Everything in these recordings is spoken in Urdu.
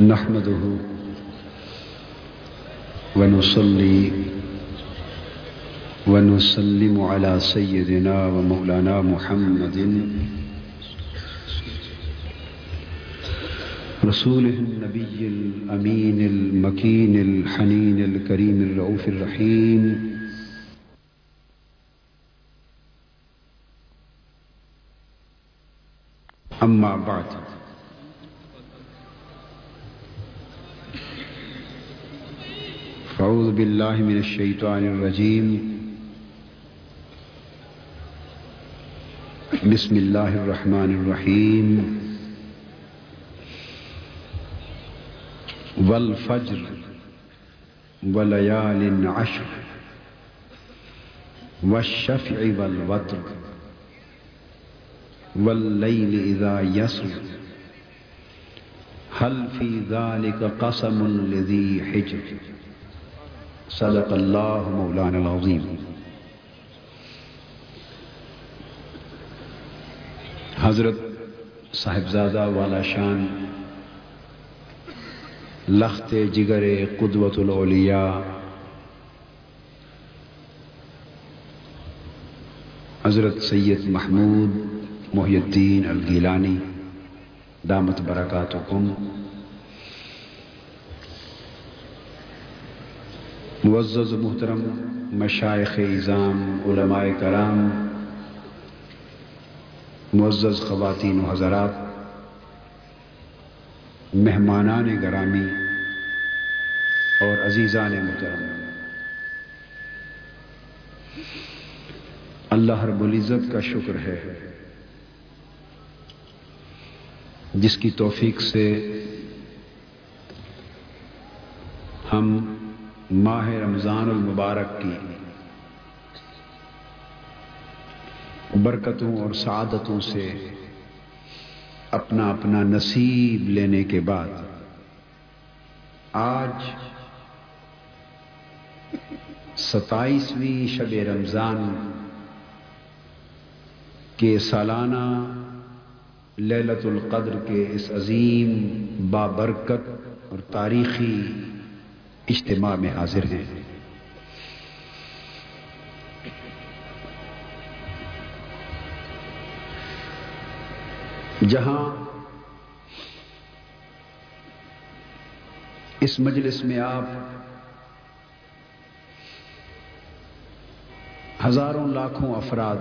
نحمده ونصلي ونسلم على سيدنا ومولانا محمد رسوله النبي الأمين المكين الحنين الكريم الرؤوف الرحيم أما بعد. فأعوذ بالله من الشيطان الرجيم بسم الله الرحمن الرحيم والفجر وليال عشر والشفع والوتر. والليل إذا يسر. هل في ذلك قسم لذي حجر؟ صدق الله مولانا العظيم. حضرت صاحبزادہ والا شان، لخت جگر قدوت الاولیاء حضرت سید محمود محی الدین الگیلانی، دامت برکاتکم۔ معزز محترم مشائخ اظام علماء کرام، معزز خواتین و حضرات، مہمانان گرامی اور عزیزان محترم۔ اللہ رب العزت کا شکر ہے۔ جس کی توفیق سے ہم ماہ رمضان المبارک کی برکتوں اور سعادتوں سے اپنا اپنا نصیب لینے کے بعد آج ستائیسویں شب رمضان کے سالانہ للت القدر کے اس عظیم بابرکت اور تاریخی اجتماع میں حاضر ہیں۔ جہاں اس مجلس میں آپ ہزاروں لاکھوں افراد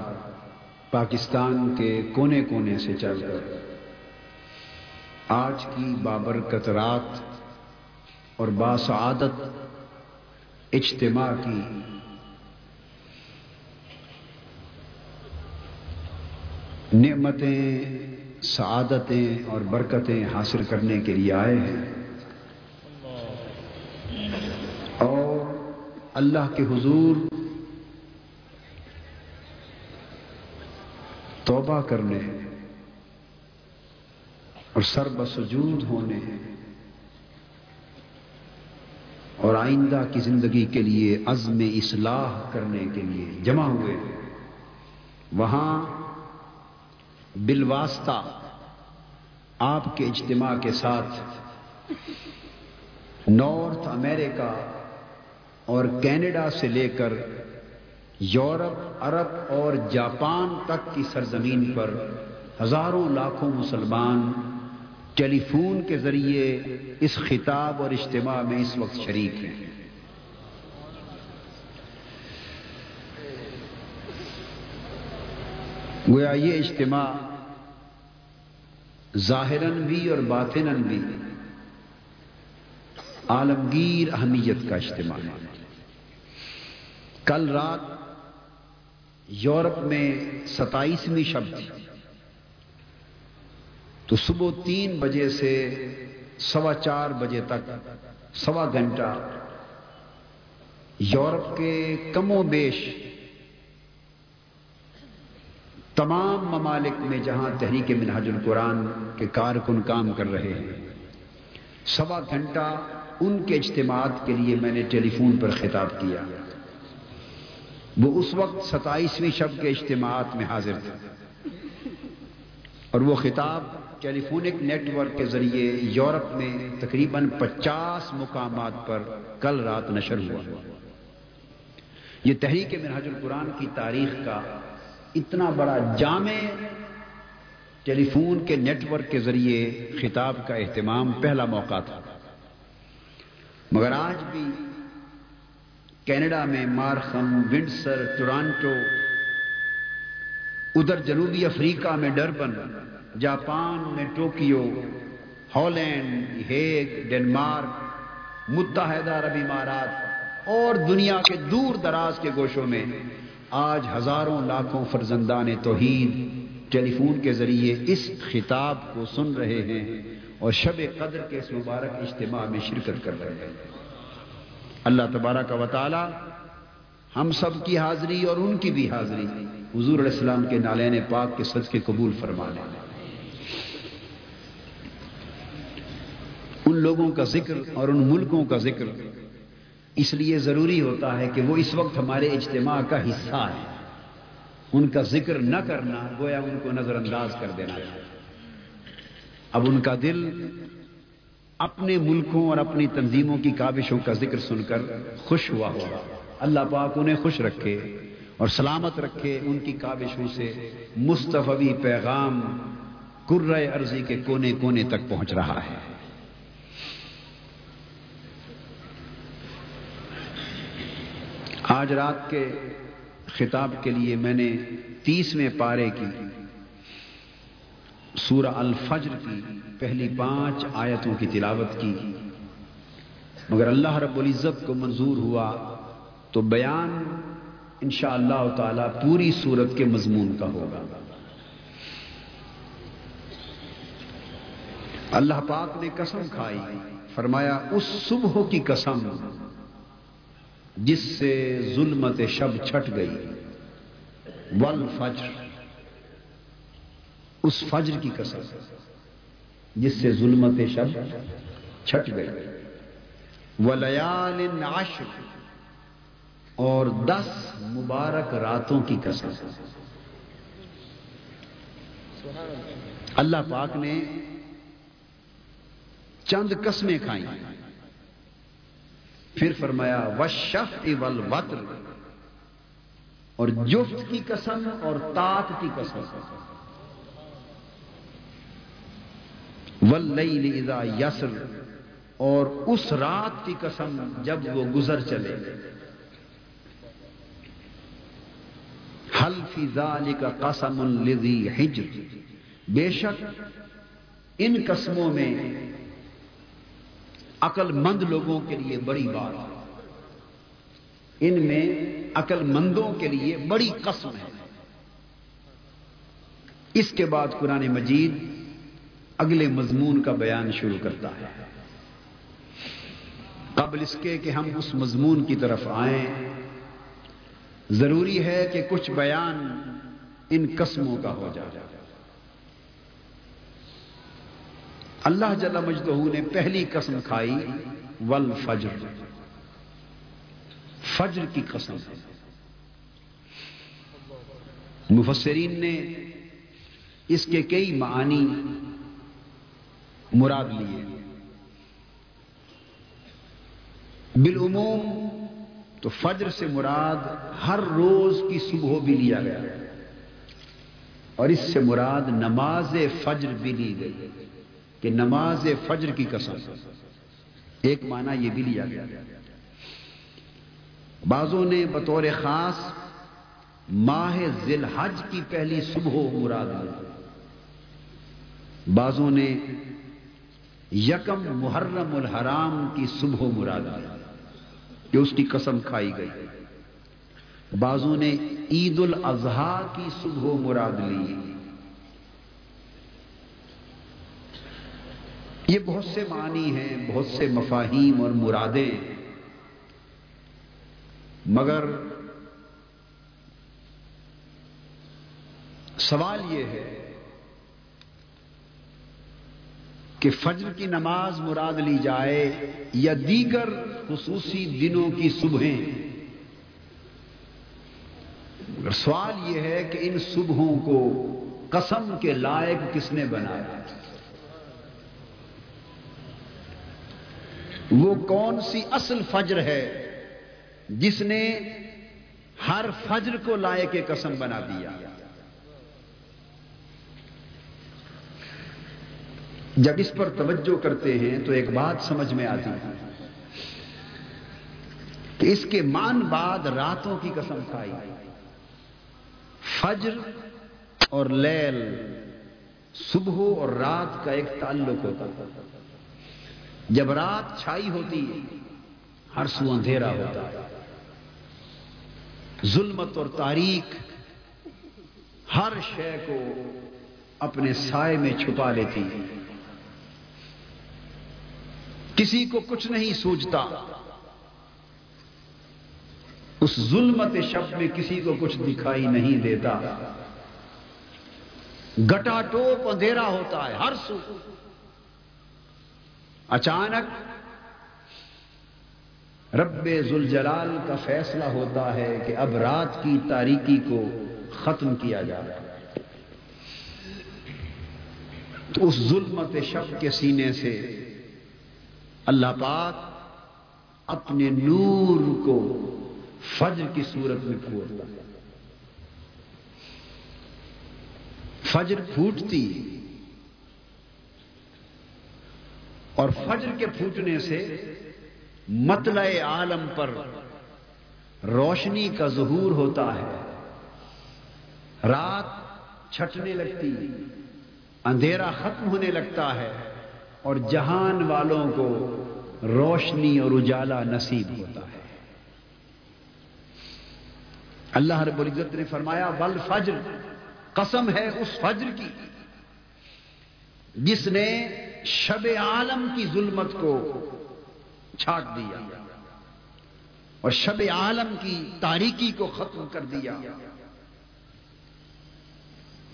پاکستان کے کونے کونے سے چل کر۔ آج کی بابرکت رات اور باسعادت اجتماع کی۔ نعمتیں، سعادتیں اور برکتیں حاصل کرنے کے لیے آئے ہیں۔ اور اللہ کے حضور توبہ کرنے اور سر بسجود ہونے اور آئندہ کی زندگی کے لیے عزم اصلاح کرنے کے لیے جمع ہوئے وہاں بالواسطہ آپ کے اجتماع کے ساتھ نارتھ امریکہ اور کینیڈا سے لے کر یورپ، عرب اور جاپان تک کی سرزمین پر ہزاروں لاکھوں مسلمان ٹیلی فون کے ذریعے اس خطاب اور اجتماع میں اس وقت شریک ہیں۔ گویا یہ اجتماع ظاہراً بھی اور باطناً بھی عالمگیر اہمیت کا اجتماع ہے۔ کل رات یورپ میں ستائیسویں شب تھی۔ تو صبح تین بجے سے سوا چار بجے تک، سوا گھنٹہ یورپ کے کم و بیش تمام ممالک میں جہاں تحریک منہاج القرآن کے کارکن کام کر رہے ہیں، سوا گھنٹہ ان کے اجتماعات کے لیے میں نے ٹیلی فون پر خطاب کیا۔ وہ اس وقت ستائیسویں شب کے اجتماعات میں حاضر تھے۔ اور وہ خطاب ٹیلی فونک نیٹ ورک کے ذریعے یورپ میں تقریباً پچاس مقامات پر کل رات نشر ہوا۔ یہ تحریک منہاج القرآن کی تاریخ کا اتنا بڑا جامع ٹیلی فون کے نیٹ ورک کے ذریعے خطاب کا اہتمام پہلا موقع تھا۔ مگر آج بھی کینیڈا میں مارخم، ونڈسر، ٹورانٹو، ادھر جنوبی افریقہ میں ڈربن، جاپان میں ٹوکیو، ہالینڈ، ہیگ، ڈنمارک، متحدہ عرب امارات اور دنیا کے دور دراز کے گوشوں میں آج ہزاروں لاکھوں فرزندان توحید ٹیلی فون کے ذریعے اس خطاب کو سن رہے ہیں اور شب قدر کے اس مبارک اجتماع میں شرکت کر رہے ہیں۔ اللہ تبارہ کا وطالعہ ہم سب کی حاضری اور ان کی بھی حاضری حضور علیہ السلام کے نالین پاک کے سچ کے قبول فرما لیں۔ ان لوگوں کا ذکر اور ان ملکوں کا ذکر اس لیے ضروری ہوتا ہے کہ وہ اس وقت ہمارے اجتماع کا حصہ ہے ان کا ذکر نہ کرنا گویا ان کو نظر انداز کر دینا۔ اب ان کا دل اپنے ملکوں اور اپنی تنظیموں کی کابشوں کا ذکر سن کر خوش ہوا ہوگا اللہ پاک انہیں خوش رکھے اور سلامت رکھے ان کی کابشوں سے۔ مستفی پیغام کر ارضی کے کونے کونے تک پہنچ رہا ہے۔ آج رات کے خطاب کے لیے میں نے تیسویں پارے کی۔ سورہ الفجر کی پہلی پانچ آیتوں کی تلاوت کی۔ مگر اللہ رب العزت کو منظور ہوا تو بیان انشاءاللہ اللہ تعالی پوری صورت کے مضمون کا ہوگا۔ اللہ پاک نے قسم کھائی، فرمایا، اس صبح کی قسم جس سے ظلمت شب چھٹ گئی۔ ول فجر اس فجر کی قسم جس سے ظلمت شب چھٹ گئی۔ ولیال عشر، اور دس مبارک راتوں کی قسم اللہ پاک نے چند قسمیں کھائیں۔ پھر فرمایا وشف اول وطر اور جفت کی قسم اور تاک کی قسم۔ ولئی اذا یسر، اور اس رات کی قسم جب وہ گزر چلے۔ حل ذالک قسم الذی حجر۔ بے شک ان قسموں میں عقل مند لوگوں کے لیے بڑی بات ان میں عقل مندوں کے لیے بڑی قسم ہے۔ اس کے بعد قرآن مجید اگلے مضمون کا بیان شروع کرتا ہے۔ قبل اس کے کہ ہم اس مضمون کی طرف آئیں، ضروری ہے کہ کچھ بیان ان قسموں کا ہو جائے۔ اللہ جل مجدہ نے پہلی قسم کھائی ول فجر فجر کی قسم۔ مفسرین نے اس کے کئی معانی مراد لیے۔ بالعموم تو فجر سے مراد ہر روز کی صبح بھی لیا گیا۔ اور اس سے مراد نماز فجر بھی لی گئی۔ کہ نماز فجر کی قسم۔ ایک معنی یہ بھی لیا گیا۔ بعضوں نے بطور خاص ماہ ذل حج کی پہلی صبح مراد لی۔ بعضوں نے یکم محرم الحرام کی صبح مراد لی کہ اس کی قسم کھائی گئی۔ بعضوں نے عید الاضحیٰ کی صبح مراد لی۔ یہ بہت سے معنی ہیں، بہت سے مفاہیم اور مرادیں۔ مگر سوال یہ ہے کہ فجر کی نماز مراد لی جائے یا دیگر خصوصی دنوں کی صبحیں۔ سوال یہ ہے کہ ان صبحوں کو قسم کے لائق کس نے بنایا؟ وہ کون سی اصل فجر ہے جس نے ہر فجر کو لائے کے قسم بنا دیا؟ جب اس پر توجہ کرتے ہیں تو ایک بات سمجھ میں آتی ہے کہ اس کے مان بعد راتوں کی قسم کھائی۔ فجر اور لیل، صبح اور رات کا ایک تعلق ہوتا جب رات چھائی ہوتی ہے، ہر سو اندھیرا ہوتا ہے۔ ظلمت اور تاریخ ہر شے کو اپنے سائے میں چھپا لیتی کسی کو کچھ نہیں سوچتا اس ظلمت شب میں کسی کو کچھ دکھائی نہیں دیتا۔ گٹا ٹوپ اندھیرا ہوتا ہے ہر سو۔ اچانک رب ذوالجلال کا فیصلہ ہوتا ہے کہ اب رات کی تاریکی کو ختم کیا جا رہا ہے تو اس ظلمت شب کے سینے سے اللہ پاک اپنے نور کو فجر کی صورت میں پھوٹتا فجر پھوٹتی اور فجر کے پھوٹنے سے مطلع عالم پر روشنی کا ظہور ہوتا ہے۔ رات چھٹنے لگتی، اندھیرا ختم ہونے لگتا ہے۔ اور جہان والوں کو روشنی اور اجالا نصیب ہوتا ہے۔ اللہ رب العزت نے فرمایا، ول فجر، قسم ہے اس فجر کی جس نے شب عالم کی ظلمت کو چھاٹ دیا اور شب عالم کی تاریکی کو ختم کر دیا۔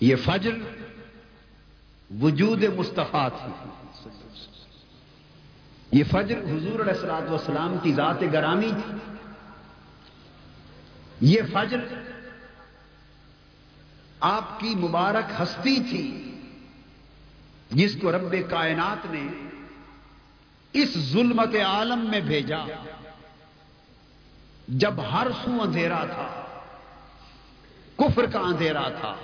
یہ فجر وجود مصطفیٰ تھی۔ یہ فجر حضور علیہ السلام والسلام کی ذات گرامی تھی۔ یہ فجر آپ کی مبارک ہستی تھی جس کو رب کائنات نے اس ظلمت عالم میں بھیجا۔ جب ہر سو اندھیرا تھا، کفر کا اندھیرا تھا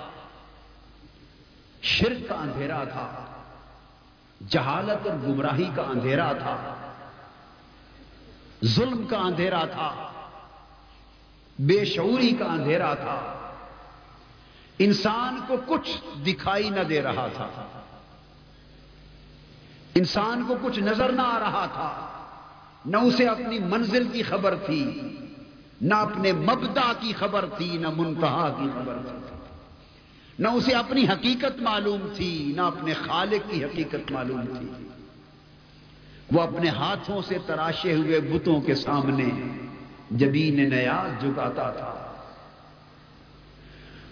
شرک کا اندھیرا تھا، جہالت اور گمراہی کا اندھیرا تھا، ظلم کا اندھیرا تھا، بے شعوری کا اندھیرا تھا۔ انسان کو کچھ دکھائی نہ دے رہا تھا۔ انسان کو کچھ نظر نہ آ رہا تھا۔ نہ اسے اپنی منزل کی خبر تھی، نہ اپنے مبدا کی خبر تھی، نہ منتہا کی خبر تھی۔ نہ اسے اپنی حقیقت معلوم تھی، نہ اپنے خالق کی حقیقت معلوم تھی۔ وہ اپنے ہاتھوں سے تراشے ہوئے بتوں کے سامنے جبین نیاز جگاتا تھا۔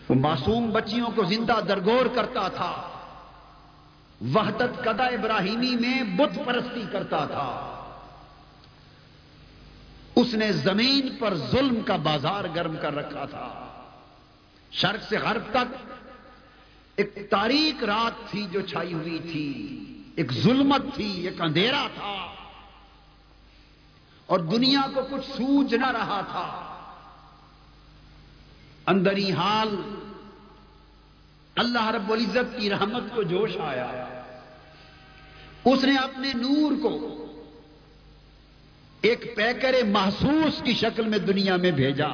وہ معصوم بچیوں کو زندہ درگور کرتا تھا۔ وحدت قدا ابراہیمی میں بت پرستی کرتا تھا۔ اس نے زمین پر ظلم کا بازار گرم کر رکھا تھا۔ شرق سے غرب تک ایک تاریخ رات تھی جو چھائی ہوئی تھی۔ ایک ظلمت تھی، ایک اندھیرا تھا۔ اور دنیا کو کچھ سوج نہ رہا تھا۔ اندری حال اللہ رب العزت کی رحمت کو جوش آیا۔ اس نے اپنے نور کو ایک پیکر محسوس کی شکل میں دنیا میں بھیجا۔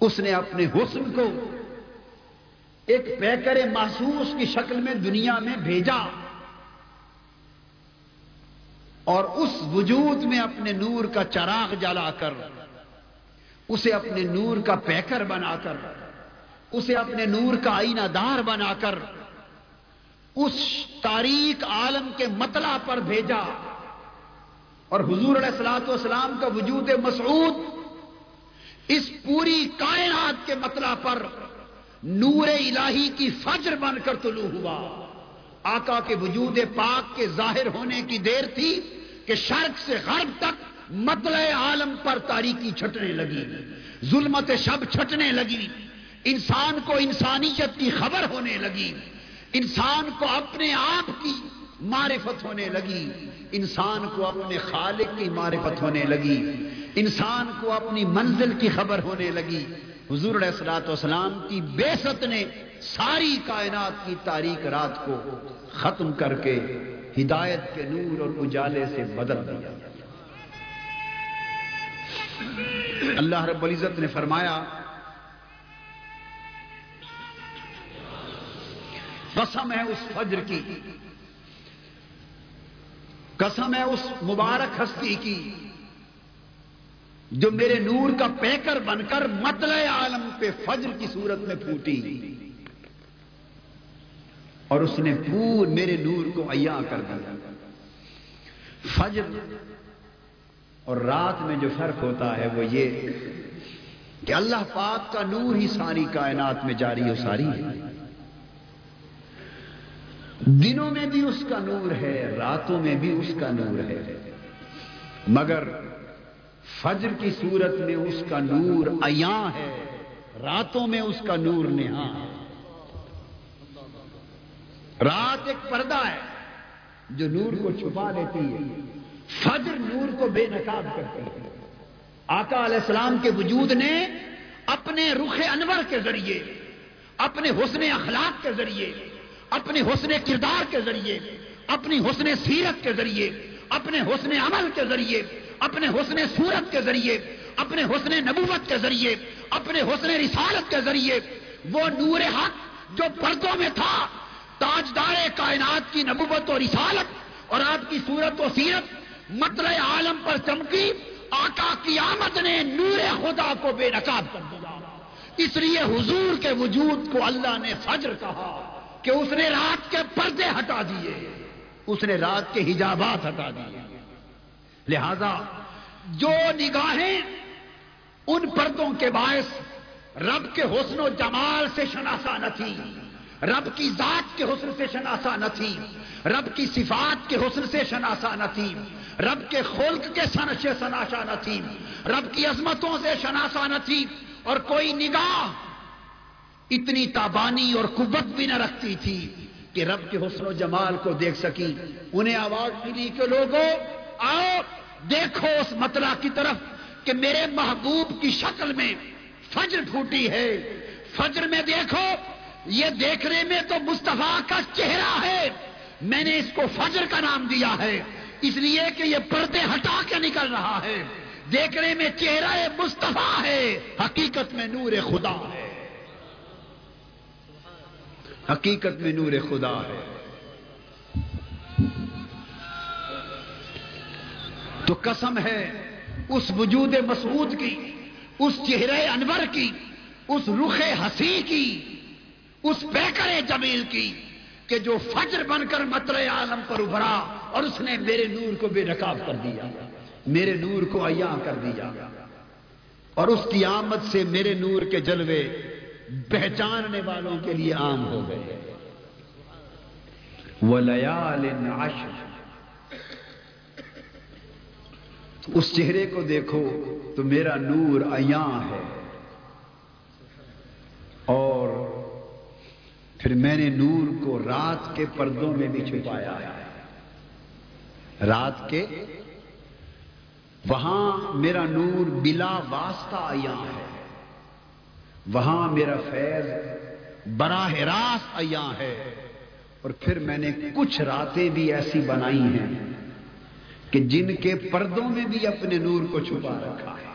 اس نے اپنے حسن کو ایک پیکر محسوس کی شکل میں دنیا میں بھیجا اور اس وجود میں اپنے نور کا چراغ جلا کر، اسے اپنے نور کا پیکر بنا کر، اسے اپنے نور کا آئینہ دار بنا کر، اس تاریخ عالم کے مطلع پر بھیجا اور حضور علیہ السلاط والسلام کا وجود مسعود اس پوری کائنات کے مطلع پر نور الہی کی فجر بن کر طلوع ہوا۔ آقا کے وجود پاک کے ظاہر ہونے کی دیر تھی کہ شرق سے غرب تک مطلع عالم پر تاریکی چھٹنے لگی۔ ظلمت شب چھٹنے لگی۔ انسان کو انسانیت کی خبر ہونے لگی۔ انسان کو اپنے آپ کی معرفت ہونے لگی۔ انسان کو اپنے خالق کی معرفت ہونے لگی۔ انسان کو اپنی منزل کی خبر ہونے لگی۔ حضور علیہ السلاط والسلام کی بے ست نے ساری کائنات کی تاریخ رات کو ختم کر کے ہدایت کے نور اور اجالے سے بدل دیا۔ اللہ رب العزت نے فرمایا، قسم ہے اس فجر کی، قسم ہے اس مبارک ہستی کی جو میرے نور کا پیکر بن کر مطلع عالم پہ فجر کی صورت میں پھوٹی۔ اور اس نے پور میرے نور کو عیاں کر دیا۔ فجر اور رات میں جو فرق ہوتا ہے وہ یہ کہ اللہ پاک کا نور ہی ساری کائنات میں جاری و ساری ہے۔ دنوں میں بھی اس کا نور ہے، راتوں میں بھی اس کا نور ہے۔ مگر فجر کی صورت میں اس کا نور ایاں ہے، راتوں میں اس کا نور نہاں۔ ہے رات ایک پردہ ہے جو نور کو چھپا لیتی ہے۔ فجر نور کو بے نقاب کرتی ہے۔ آقا علیہ السلام کے وجود نے اپنے رخ انور کے ذریعے، اپنے حسن اخلاق کے ذریعے، اپنے حسن کردار کے ذریعے، اپنی حسن سیرت کے ذریعے، اپنے حسن عمل کے ذریعے اپنے حسن صورت کے ذریعے، اپنے حسن نبوت کے ذریعے، اپنے حسن رسالت کے ذریعے، وہ نور حق جو پردوں میں تھا، تاجدار کائنات کی نبوت و رسالت اور آپ کی صورت و سیرت، مطلع عالم پر چمکی، آقا کی آمد نے نور خدا کو بے نقاب کر دیا۔ اس لیے حضور کے وجود کو اللہ نے فجر کہا کہ اس نے رات کے پردے ہٹا دیے۔ اس نے رات کے حجابات ہٹا دیے۔ لہذا جو نگاہیں ان پردوں کے باعث رب کے حسن و جمال سے شناسا نہ تھی رب کی ذات کے حسن سے شناسا نہ تھی رب کی صفات کے حسن سے شناسا نہ تھی رب کے خلق کے سن سے شناسا نہ تھی رب کی عظمتوں سے شناسا نہ تھی اور کوئی نگاہ اتنی تابانی اور قوت بھی نہ رکھتی تھی کہ رب کے حسن و جمال کو دیکھ سکی انہیں آواز ملی کہ لوگوں آؤ دیکھو اس مطلع کی طرف کہ میرے محبوب کی شکل میں فجر پھوٹی ہے۔ فجر میں دیکھو، یہ دیکھنے میں تو مصطفیٰ کا چہرہ ہے۔ میں نے اس کو فجر کا نام دیا ہے، اس لیے کہ یہ پردے ہٹا کے نکل رہا ہے۔ دیکھنے میں چہرہ مصطفیٰ ہے، حقیقت میں نور خدا ہے۔ حقیقت میں نور خدا ہے۔ تو قسم ہے، اس وجود مسعود کی، اس چہرے انور کی، اس رخ ہسی کی، اس پیکر جمیل کی کہ جو فجر بن کر مطلع عالم پر ابھرا اور اس نے میرے نور کو بے نقاب کر دیا، میرے نور کو عیاں کر دیا اور اس کی آمد سے میرے نور کے جلوے پہچاننے والوں کے لیے عام ہو گئے۔ وہ لیال اس چہرے کو دیکھو تو میرا نور ایاں ہے۔ اور پھر میں نے نور کو رات کے پردوں میں بھی چھپایا۔ ہے رات کے وہاں میرا نور بلا واسطہ ایاں ہے۔ وہاں میرا فیض براہ راست ایاں ہے۔ اور پھر میں نے کچھ راتیں بھی ایسی بنائی ہیں۔ کہ جن کے پردوں میں بھی اپنے نور کو چھپا رکھا ہے۔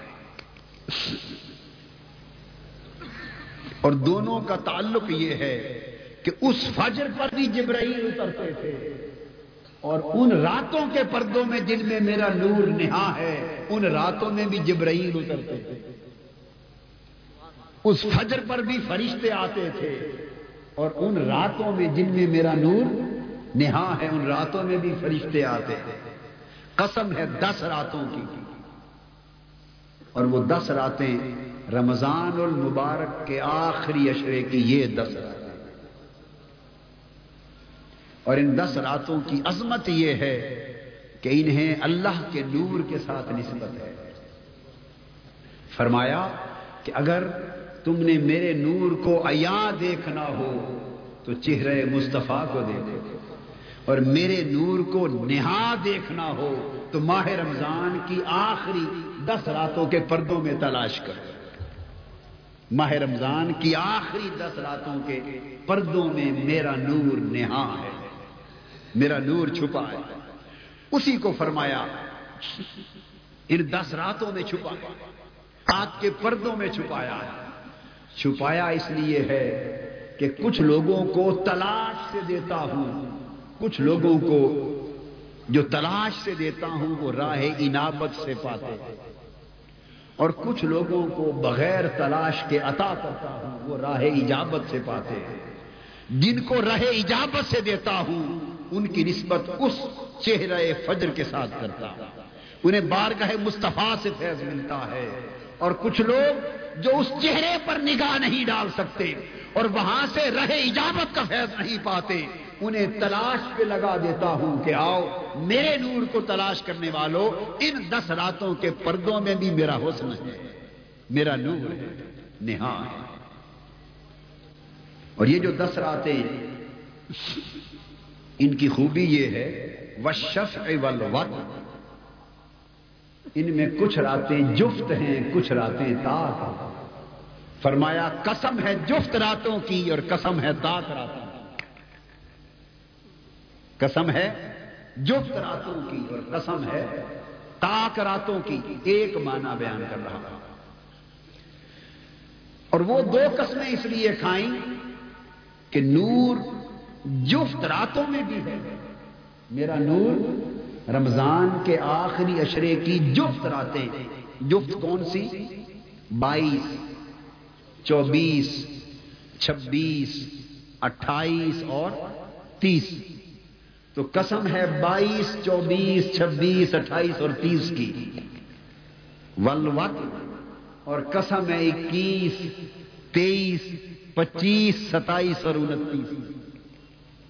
اور دونوں کا تعلق یہ ہے کہ اس فجر پر بھی جبرائیل اترتے تھے اور ان راتوں کے پردوں میں جن میں میرا نور نہا ہے، ان راتوں میں بھی جبرائیل اترتے تھے۔ اس فجر پر بھی فرشتے آتے تھے اور ان راتوں میں جن میں میرا نور نہا ہے، ان راتوں میں بھی فرشتے آتے تھے۔ قسم ہے دس راتوں کی۔ اور وہ دس راتیں رمضان المبارک کے آخری اشرے کی یہ دس راتیں۔ اور ان دس راتوں کی عظمت یہ ہے کہ انہیں اللہ کے نور کے ساتھ نسبت ہے۔ فرمایا کہ اگر تم نے میرے نور کو ایا دیکھنا ہو تو چہرے مصطفیٰ کو دیکھو۔ اور میرے نور کو نہا دیکھنا ہو تو ماہ رمضان کی آخری دس راتوں کے پردوں میں تلاش کرو ماہ رمضان کی آخری دس راتوں کے پردوں میں میرا نور نہا ہے۔ میرا نور چھپا ہے۔ اسی کو فرمایا، ان دس راتوں میں چھپا، آپ کے پردوں میں چھپایا۔ ہے چھپایا اس لیے ہے کہ کچھ لوگوں کو تلاش سے دیتا ہوں۔ کچھ لوگوں کو جو تلاش سے دیتا ہوں وہ راہ انابت سے پاتے اور کچھ لوگوں کو بغیر تلاش کے عطا کرتا ہوں وہ راہ ایجابت سے پاتے ہیں۔ جن کو راہ ایجابت سے دیتا ہوں، ان کی نسبت اس چہرہ فجر کے ساتھ کرتا ہوں۔ انہیں بارگاہ مصطفیٰ سے فیض ملتا ہے۔ اور کچھ لوگ جو اس چہرے پر نگاہ نہیں ڈال سکتے اور وہاں سے رہے ایجابت کا فیض نہیں پاتے انہیں تلاش پہ لگا دیتا ہوں کہ آؤ، میرے نور کو تلاش کرنے والوں ان دس راتوں کے پردوں میں بھی میرا حسن ہے۔ میرا نور ہے نہا ہے۔ اور یہ جو دس راتیں ان کی خوبی یہ ہے وشف والوقت ان میں کچھ راتیں جفت ہیں، کچھ راتیں تاک فرمایا، قسم ہے جفت راتوں کی اور قسم ہے تاک راتوں قسم ہے، جفت راتوں کی اور قسم ہے، تاک راتوں کی ایک معنی بیان کر رہا اور وہ دو قسمیں اس لیے کھائیں کہ نور جفت راتوں میں بھی ہے۔ میرا نور رمضان کے آخری اشرے کی جفت راتیں۔ جفت کون سی؟ بائیس، چوبیس، چھبیس، اٹھائیس اور تیس۔ تو قسم ہے بائیس، چوبیس، چھبیس، اٹھائیس اور تیس کی۔ ولوت اور قسم ہے اکیس، تیئیس، پچیس، ستائیس اور انتیس۔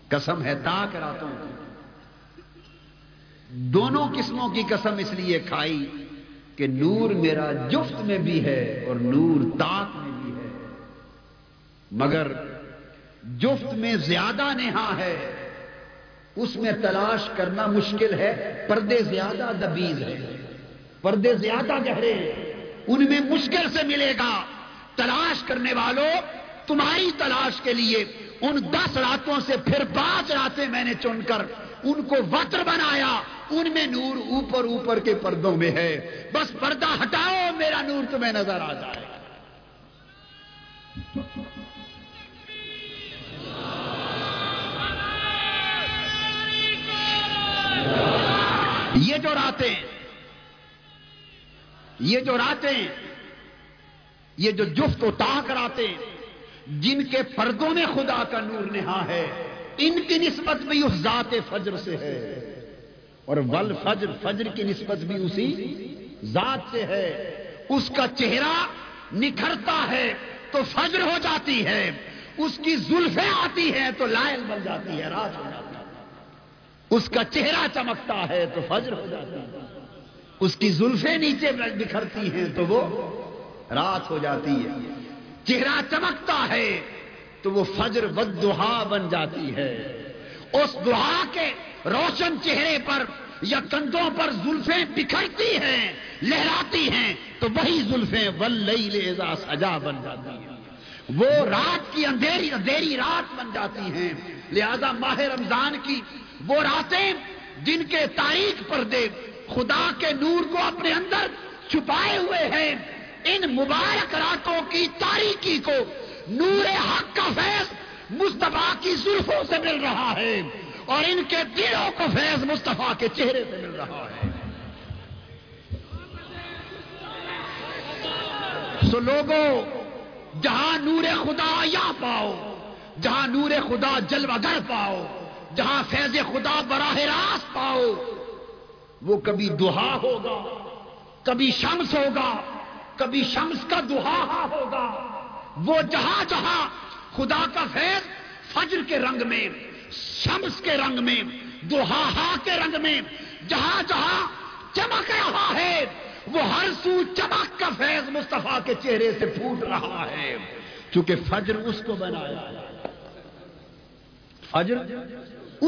قسم ہے تاک راتوں کی۔ دونوں قسموں کی قسم اس لیے کھائی کہ نور میرا جفت میں بھی ہے اور نور تاک میں بھی ہے۔ مگر جفت میں زیادہ نہا ہے۔ اس میں تلاش کرنا مشکل ہے، پردے زیادہ دبیز ہے پردے زیادہ گہرے ہیں، ان میں مشکل سے ملے گا۔ تلاش کرنے والوں، تمہاری تلاش کے لیے ان دس راتوں سے پھر پانچ راتیں میں نے چن کر ان کو وطر بنایا۔ ان میں نور اوپر اوپر کے پردوں میں ہے۔ بس پردہ ہٹاؤ، میرا نور تمہیں نظر آ جائے۔ یہ جو راتیں، یہ جو راتیں، یہ جو جفت و تاک راتیں، جن کے پردوں میں خدا کا نور نہا ہے، ان کی نسبت بھی اس ذات فجر سے ہے۔ اور ول فجر فجر کی نسبت بھی اسی ذات سے ہے۔ اس کا چہرہ نکھرتا ہے تو فجر ہو جاتی ہے، اس کی زلفیں آتی ہیں تو لائل بن جاتی ہے رات ہو جاتی ہے۔ اس کا چہرہ چمکتا ہے تو فجر ہو جاتا ہے۔ اس کی زلفیں نیچے بکھرتی ہیں تو وہ رات ہو جاتی ہے۔ چہرہ چمکتا ہے تو وہ فجر ود بن جاتی ہے۔ اس دہا کے روشن چہرے پر یا کندھوں پر زلفیں بکھرتی ہیں، لہراتی ہیں، تو وہی زلفیں ول سجا بن جاتی ہیں۔ وہ رات کی اندھیری اندھیری رات بن جاتی ہیں۔ لہذا ماہ رمضان کی وہ راتیں جن کے تاریخ پر دے خدا کے نور کو اپنے اندر چھپائے ہوئے ہیں، ان مبارک راتوں کی تاریخی کو نور حق کا فیض مصطفیٰ کی زلفوں سے مل رہا ہے اور ان کے دلوں کو فیض مصطفیٰ کے چہرے سے مل رہا ہے۔ سو لوگوں، جہاں نور خدا یا پاؤ، جہاں نور خدا جلوہ گر پاؤ جہاں فیض خدا براہ راست پاؤ، وہ کبھی دہا ہوگا، کبھی شمس ہوگا، کبھی شمس کا دہا ہوگا۔ وہ جہاں جہاں خدا کا فیض فجر کے رنگ میں، شمس کے رنگ میں دہا کے رنگ میں، جہاں جہاں چمک رہا ہے، وہ ہر سو چمک کا فیض مصطفیٰ کے چہرے سے پھوٹ رہا ہے۔ چونکہ فجر اس کو بنایا فجر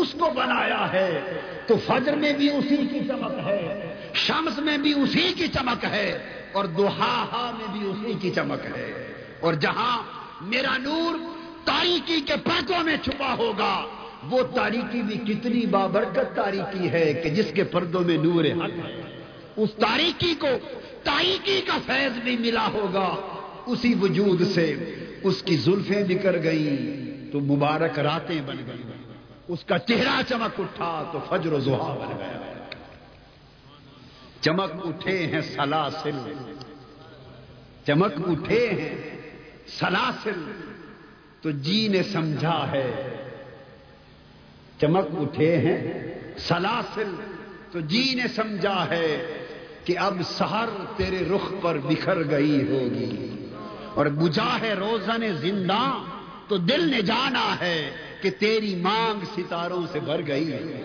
اس کو بنایا ہے تو فجر میں بھی اسی کی چمک ہے، شمس میں بھی اسی کی چمک ہے، اور دوہا میں بھی اسی کی چمک ہے۔ اور جہاں میرا نور تاریکی کے پردوں میں چھپا ہوگا، وہ تاریکی بھی کتنی بابرکت تاریکی ہے کہ جس کے پردوں میں نور حق ہے۔ اس تاریکی کو تاریکی کا فیض بھی ملا ہوگا۔ اسی وجود سے اس کی زلفیں بکر گئی تو مبارک راتیں بن گئی اس کا چہرہ چمک اٹھا تو فجر و زحا بن گیا۔ چمک اٹھے ہیں سلاسل۔ چمک اٹھے ہیں سلاسل۔ تو جی نے سمجھا ہے۔ چمک اٹھے ہیں سلاسل۔ تو جی نے سمجھا ہے کہ اب سہر تیرے رخ پر بکھر گئی ہوگی۔ اور بجا ہے روزن زندہ تو دل نے جانا ہے۔ کہ تیری مانگ ستاروں سے بھر گئی۔ ہے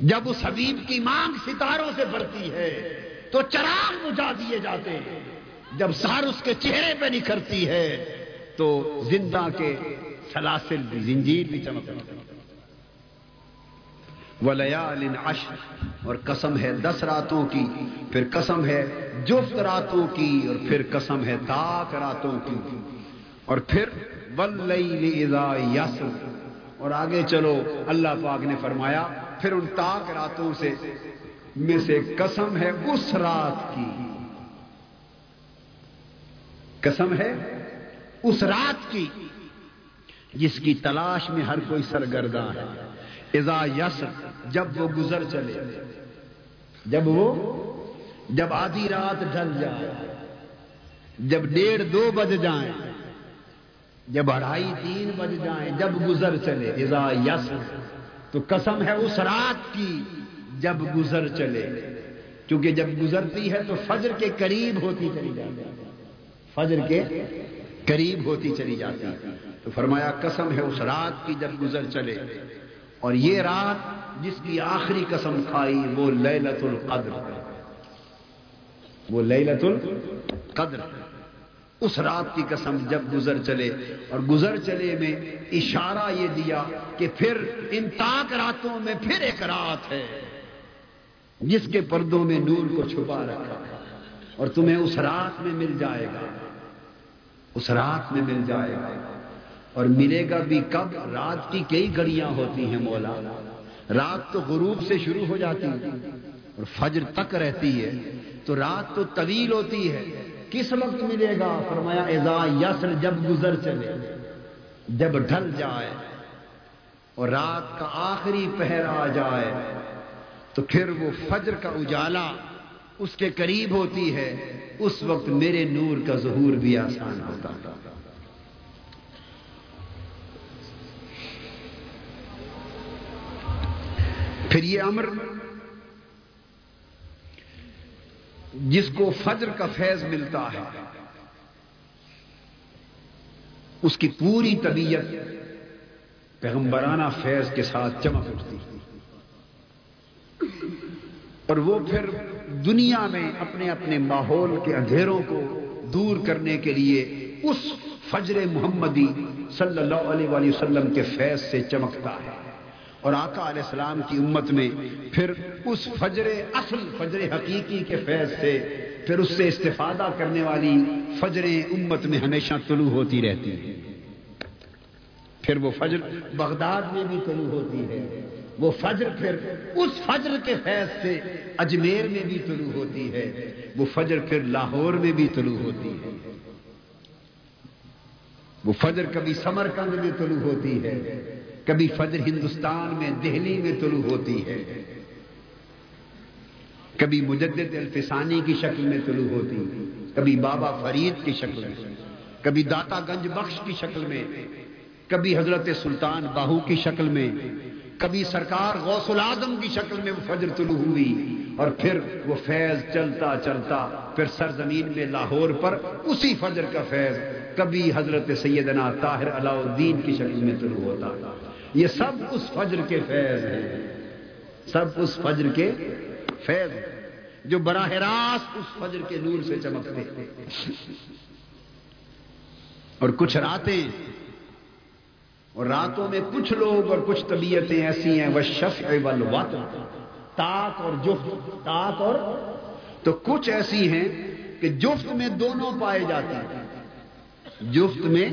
جب اس حبیب کی مانگ ستاروں سے بھرتی ہے، تو چراغ بجا دیے جاتے ہیں۔ جب سہر اس کے چہرے پہ نکھرتی ہے، تو زندہ کے سلاسل بھی زنجیر بھی چمک ولیال عشر، اور قسم ہے دس راتوں کی، پھر قسم ہے جفت راتوں کی، اور پھر قسم ہے تاک راتوں کی۔ اور پھر ولیل اذا یسر اور آگے چلو، اللہ پاک نے فرمایا، پھر ان تاک راتوں سے میں سے قسم ہے اس رات کی۔ قسم ہے اس رات کی جس کی تلاش میں ہر کوئی سرگرداں ہے۔ اذا یسر جب وہ گزر چلے۔ جب وہ، جب آدھی رات ڈھل جائے۔ جب ڈیڑھ دو بج جائیں۔ جب اڑھائی تین بج جائیں، جب گزر چلے، اذا یس تو قسم ہے اس رات کی جب گزر چلے۔ کیونکہ جب گزرتی ہے تو فجر کے قریب ہوتی چلی جاتی فجر کے قریب ہوتی چلی جاتی تو فرمایا، قسم ہے اس رات کی جب گزر چلے۔ اور یہ رات جس کی آخری قسم کھائی، وہ لیلت القدر۔ وہ لیلت القدر۔ اس رات کی قسم جب گزر چلے اور گزر چلے میں اشارہ یہ دیا کہ پھر ان تاک راتوں میں پھر ایک رات ہے۔ جس کے پردوں میں نور کو چھپا رکھا اور تمہیں اس رات میں مل جائے گا۔ اس رات میں مل جائے گا۔ اور ملے گا بھی کب؟ رات کی کئی گھڑیاں ہوتی ہیں مولا۔ رات تو غروب سے شروع ہو جاتی ہے اور فجر تک رہتی ہے۔ تو رات تو طویل ہوتی ہے۔ کس وقت ملے گا؟ فرمایا ایزا یسر، جب گزر چلے، جب ڈھل جائے اور رات کا آخری پہر آ جائے، تو پھر وہ فجر کا اجالا اس کے قریب ہوتی ہے۔ اس وقت میرے نور کا ظہور بھی آسان ہوتا تھا پھر یہ امر جس کو فجر کا فیض ملتا ہے۔ اس کی پوری طبیعت پیغمبرانہ فیض کے ساتھ چمک اٹھتی اور وہ پھر دنیا میں اپنے اپنے ماحول کے اندھیروں کو دور کرنے کے لیے اس فجر محمدی صلی اللہ علیہ وسلم کے فیض سے چمکتا ہے۔ اور آقا علیہ السلام کی امت میں پھر اس فجر اصل، فجر حقیقی کے فیض سے پھر اس سے استفادہ کرنے والی فجر امت میں ہمیشہ طلوع ہوتی رہتی ہے پھر وہ فجر بغداد میں بھی طلوع ہوتی ہے۔ وہ فجر پھر اس فجر کے فیض سے اجمیر میں بھی طلوع ہوتی ہے۔ وہ فجر پھر لاہور میں بھی طلوع ہوتی ہے۔ وہ فجر کبھی سمرکند میں طلوع ہوتی ہے۔ کبھی فجر ہندوستان میں دہلی میں طلوع ہوتی ہے، کبھی مجدد الفسانی کی شکل میں طلوع ہوتی کبھی بابا فرید کی شکل میں، کبھی داتا گنج بخش کی شکل میں، کبھی حضرت سلطان باہو کی شکل میں، کبھی سرکار غوث العظم کی شکل میں وہ فجر طلوع ہوئی اور پھر وہ فیض چلتا چلتا پھر سرزمین میں لاہور پر اسی فجر کا فیض کبھی حضرت سیدنا طاہر علاؤ الدین کی شکل میں طلوع ہوتا۔ یہ سب اس فجر کے فیض ہیں۔ سب اس فجر کے فیض جو براہ راست اس فجر کے نور سے چمکتے اور کچھ راتیں اور راتوں میں کچھ لوگ اور کچھ طبیعتیں ایسی ہیں، وہ شف وط تاک اور جفت تاک اور تو کچھ ایسی ہیں کہ جفت میں دونوں پائے جاتے ہیں۔ جفت میں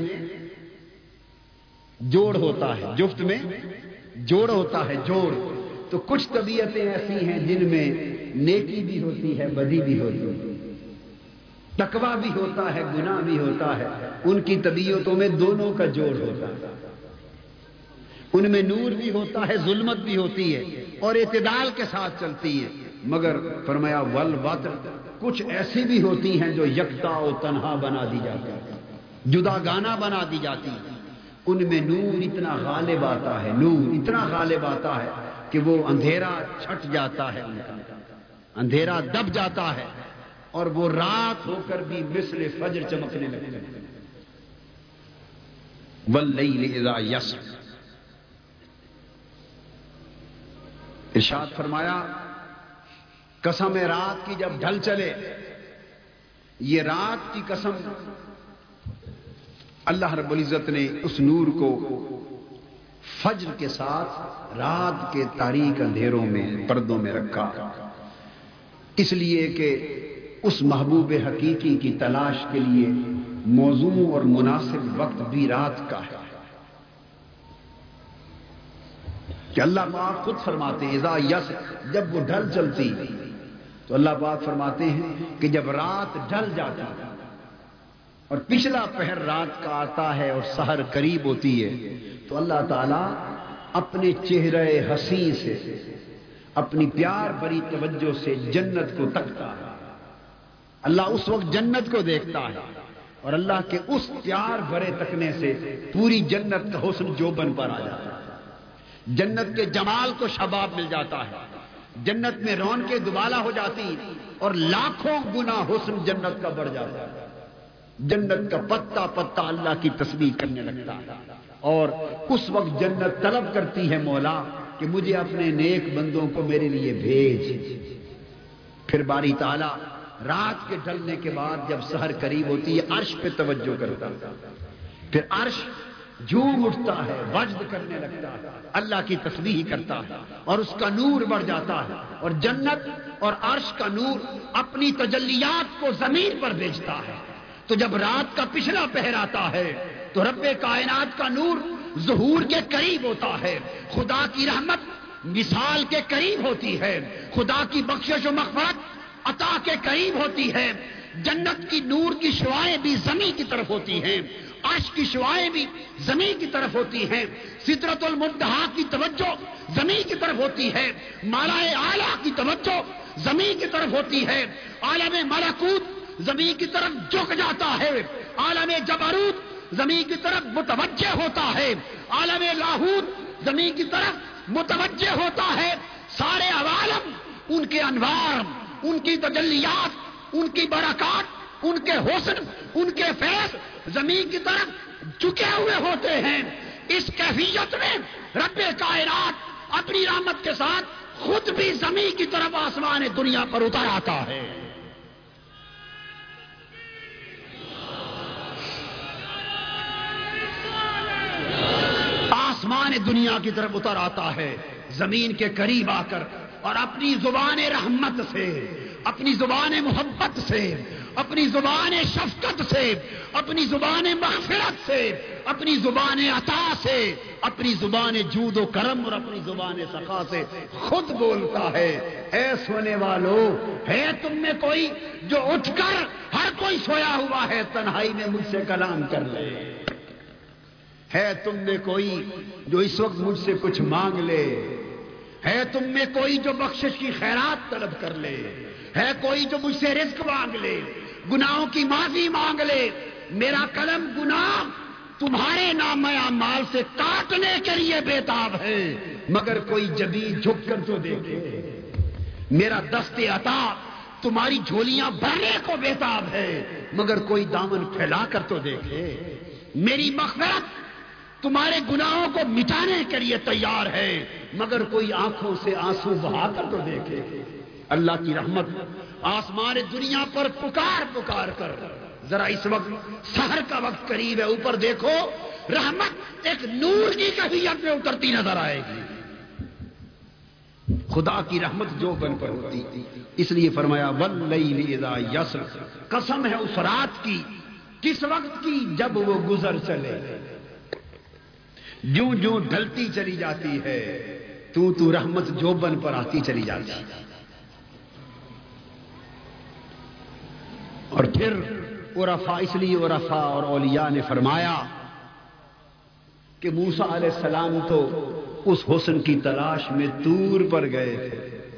جوڑ ہوتا ہے، جفت میں جوڑ ہوتا ہے، جوڑ۔ تو کچھ طبیعتیں ایسی ہیں جن میں نیکی بھی ہوتی ہے، بدی بھی ہوتی ہے تکوا بھی ہوتا ہے، گناہ بھی ہوتا ہے۔ ان کی طبیعتوں میں دونوں کا جوڑ ہوتا ہے۔ ان میں نور بھی ہوتا ہے، ظلمت بھی ہوتی ہے اور اعتدال کے ساتھ چلتی ہے۔ مگر فرمایا ول وط کچھ ایسی بھی ہوتی ہیں جو یکتا و تنہا بنا دی جاتی ہے جدا گانا بنا دی جاتی ہے ان میں نور اتنا غالب آتا ہے، نور اتنا غالب آتا ہے کہ وہ اندھیرا چھٹ جاتا ہے۔ ان کا اندھیرا دب جاتا ہے اور وہ رات ہو کر بھی مثل فجر چمکنے لگتے ہیں یس ارشاد فرمایا، قسم رات کی جب ڈھل چلے، یہ رات کی قسم اللہ رب العزت نے اس نور کو فجر کے ساتھ رات کے تاریخ اندھیروں میں، پردوں میں رکھا۔ اس لیے کہ اس محبوب حقیقی کی تلاش کے لیے موضوع اور مناسب وقت بھی رات کا ہے۔ کہ اللہ پاک خود فرماتے ہیں یس، جب وہ ڈھل چلتی۔ تو اللہ پاک فرماتے ہیں کہ جب رات ڈھل جاتی اور پچھلا پہر رات کا آتا ہے اور سحر قریب ہوتی ہے، تو اللہ تعالی اپنے چہرے ہنسی سے، اپنی پیار بری توجہ سے جنت کو تکتا ہے۔ اللہ اس وقت جنت کو دیکھتا ہے اور اللہ کے اس پیار بھرے تکنے سے پوری جنت کا حسن جوبن پر آ جاتا ہے۔ جنت کے جمال کو شباب مل جاتا ہے، جنت میں رون کے دوبالا ہو جاتی اور لاکھوں گنا حسن جنت کا بڑھ جاتا ہے۔ جنت کا پتا پتا اللہ کی تصویر کرنے لگتا ہے۔ اور اس وقت جنت طلب کرتی ہے مولا کہ مجھے اپنے نیک بندوں کو میرے لیے بھیج۔ پھر باری تعالی رات کے ڈلنے کے بعد جب سحر قریب ہوتی ہے عرش پہ توجہ کرتا پھر عرش جھوم اٹھتا ہے، وجد کرنے لگتا ہے، اللہ کی تصویر کرتا ہے اور اس کا نور بڑھ جاتا ہے۔ اور جنت اور عرش کا نور اپنی تجلیات کو زمین پر بیچتا ہے۔ تو جب رات کا پچھلا پہر آتا ہے، تو رب کائنات کا نور ظہور کے قریب ہوتا ہے۔ خدا کی رحمت مثال کے قریب ہوتی ہے۔ خدا کی بخشش و مغفرت عطا کے قریب ہوتی ہے۔ جنت کی نور کی شوائیں بھی زمین کی طرف ہوتی ہیں۔ عرش کی شوائیں بھی زمین کی طرف ہوتی ہیں۔ سدرت المنتہا کی توجہ زمین کی طرف ہوتی ہے۔ مالا اعلیٰ کی توجہ زمین کی طرف ہوتی ہے۔ عالم ملکوت زمین کی طرف جھک جاتا ہے۔ عالم جبروت زمین کی طرف متوجہ ہوتا ہے۔ عالم لاہور زمین کی طرف متوجہ ہوتا ہے۔ سارے عوالم، ان کے انوار، ان کی تجلیات، ان کی برکات، ان کے حسن، ان کے فیض زمین کی طرف جھکے ہوئے ہوتے ہیں۔ اس کیفیت میں رب کائرات اپنی رحمت کے ساتھ خود بھی زمین کی طرف آسمان دنیا پر اتر آتا ہے۔ آسمان دنیا کی طرف اتر آتا ہے، زمین کے قریب آ کر، اور اپنی زبان رحمت سے، اپنی زبان محبت سے، اپنی زبان شفقت سے، اپنی زبان مغفرت سے، اپنی زبان عطا سے، اپنی زبان جود و کرم اور اپنی زبان سخا سے خود بولتا ہے۔ اے سونے والو، ہے تم میں کوئی جو اٹھ کر ہر کوئی سویا ہوا ہے، تنہائی میں مجھ سے کلام کر لے۔ ہے تم میں کوئی جو اس وقت مجھ سے کچھ مانگ لے؟ ہے تم میں کوئی جو بخشش کی خیرات طلب کر لے؟ ہے کوئی جو مجھ سے رزق مانگ لے؟ گناہوں کی معافی مانگ لے؟ میرا قلم گناہ تمہارے نام مال سے کاٹنے کے لیے بےتاب ہے، مگر کوئی جبی جھک کر تو دیکھے۔ میرا دست عطا تمہاری جھولیاں بھرنے کو بےتاب ہے، مگر کوئی دامن پھیلا کر تو دیکھے۔ میری مغفرت تمہارے گناہوں کو مٹانے کے لیے تیار ہے، مگر کوئی آنکھوں سے آنسو بہا کر تو دیکھے۔ اللہ کی رحمت آسمان دنیا پر پکار پکار کر۔ ذرا اس وقت سہر کا وقت قریب ہے، اوپر دیکھو، رحمت ایک نور کی کیفیت میں اترتی نظر آئے گی۔ خدا کی رحمت جو بن پر ہوتی۔ اس لیے فرمایا یسر قسم ہے اس رات کی، کس وقت کی، جب وہ گزر چلے۔ جو جو ڈھلتی چلی جاتی ہے، تو تو رحمت جو بن پر آتی چلی جاتی۔ اور پھر عرفا اس لیے عرفا اور اولیاء نے فرمایا کہ موسا علیہ السلام تو اس حسن کی تلاش میں دور پر گئے تھے